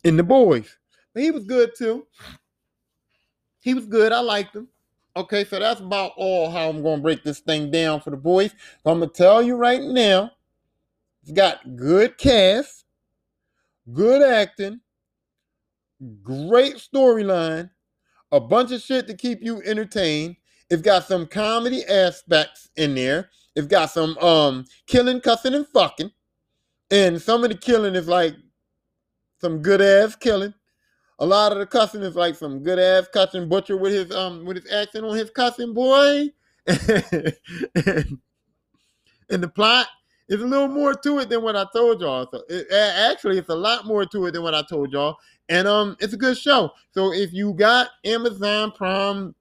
in the boys. But he was good too. He was good. I liked him. Okay, so that's about all how I'm gonna break this thing down for the boys. So I'm gonna tell you right now, it's got good cast, good acting, great storyline, a bunch of shit to keep you entertained. It's got some comedy aspects in there. It's got some um killing, cussing, and fucking. And some of the killing is like some good ass killing. A lot of the cussing is like some good ass cussing butcher with his um with his accent on his cussing boy. and, the plot is a little more to it than what I told y'all. So it, actually, it's a lot more to it than what I told y'all. And um, it's a good show. So if you got Amazon Prime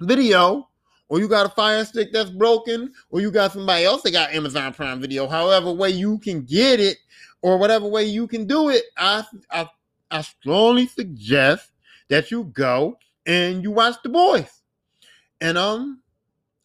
Video, or you got a fire stick that's broken, or you got somebody else that got Amazon Prime Video, however way you can get it, or whatever way you can do it, I I, I strongly suggest that you go and you watch The Boys. And um,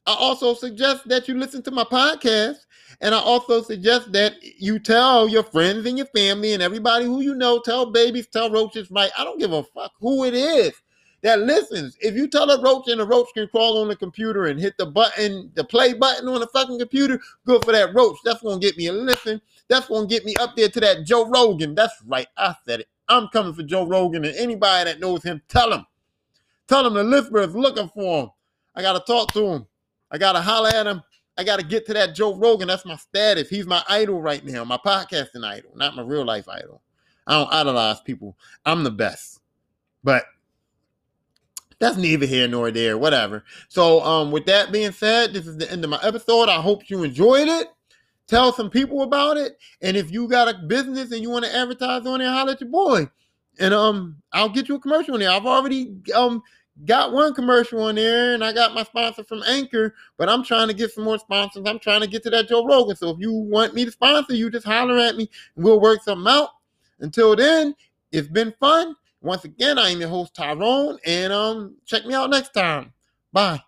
I also suggest that you listen to my podcast. And I also suggest that you tell your friends and your family and everybody who you know, tell babies, tell roaches, right? I don't give a fuck who it is that listens. If you tell a roach and a roach can crawl on the computer and hit the button, the play button on the fucking computer, good for that roach. That's gonna get me a listen. That's gonna get me up there to that Joe Rogan. That's right. I said it. I'm coming for Joe Rogan and anybody that knows him, tell him. Tell him the listener is looking for him. I gotta talk to him. I gotta holler at him. I gotta get to that Joe Rogan. That's my status. He's my idol right now, my podcasting idol, not my real life idol. I don't idolize people. I'm the best. But that's neither here nor there, whatever. So, um, with that being said, this is the end of my episode. I hope you enjoyed it. Tell some people about it. And if you got a business and you want to advertise on it, holler at your boy. And um, I'll get you a commercial on there. I've already um got one commercial on there and I got my sponsor from Anchor, but I'm trying to get some more sponsors. I'm trying to get to that Joe Rogan. So if you want me to sponsor you, just holler at me and we'll work something out. Until then, it's been fun. Once again, I am your host Tyrone, and um, check me out next time. Bye.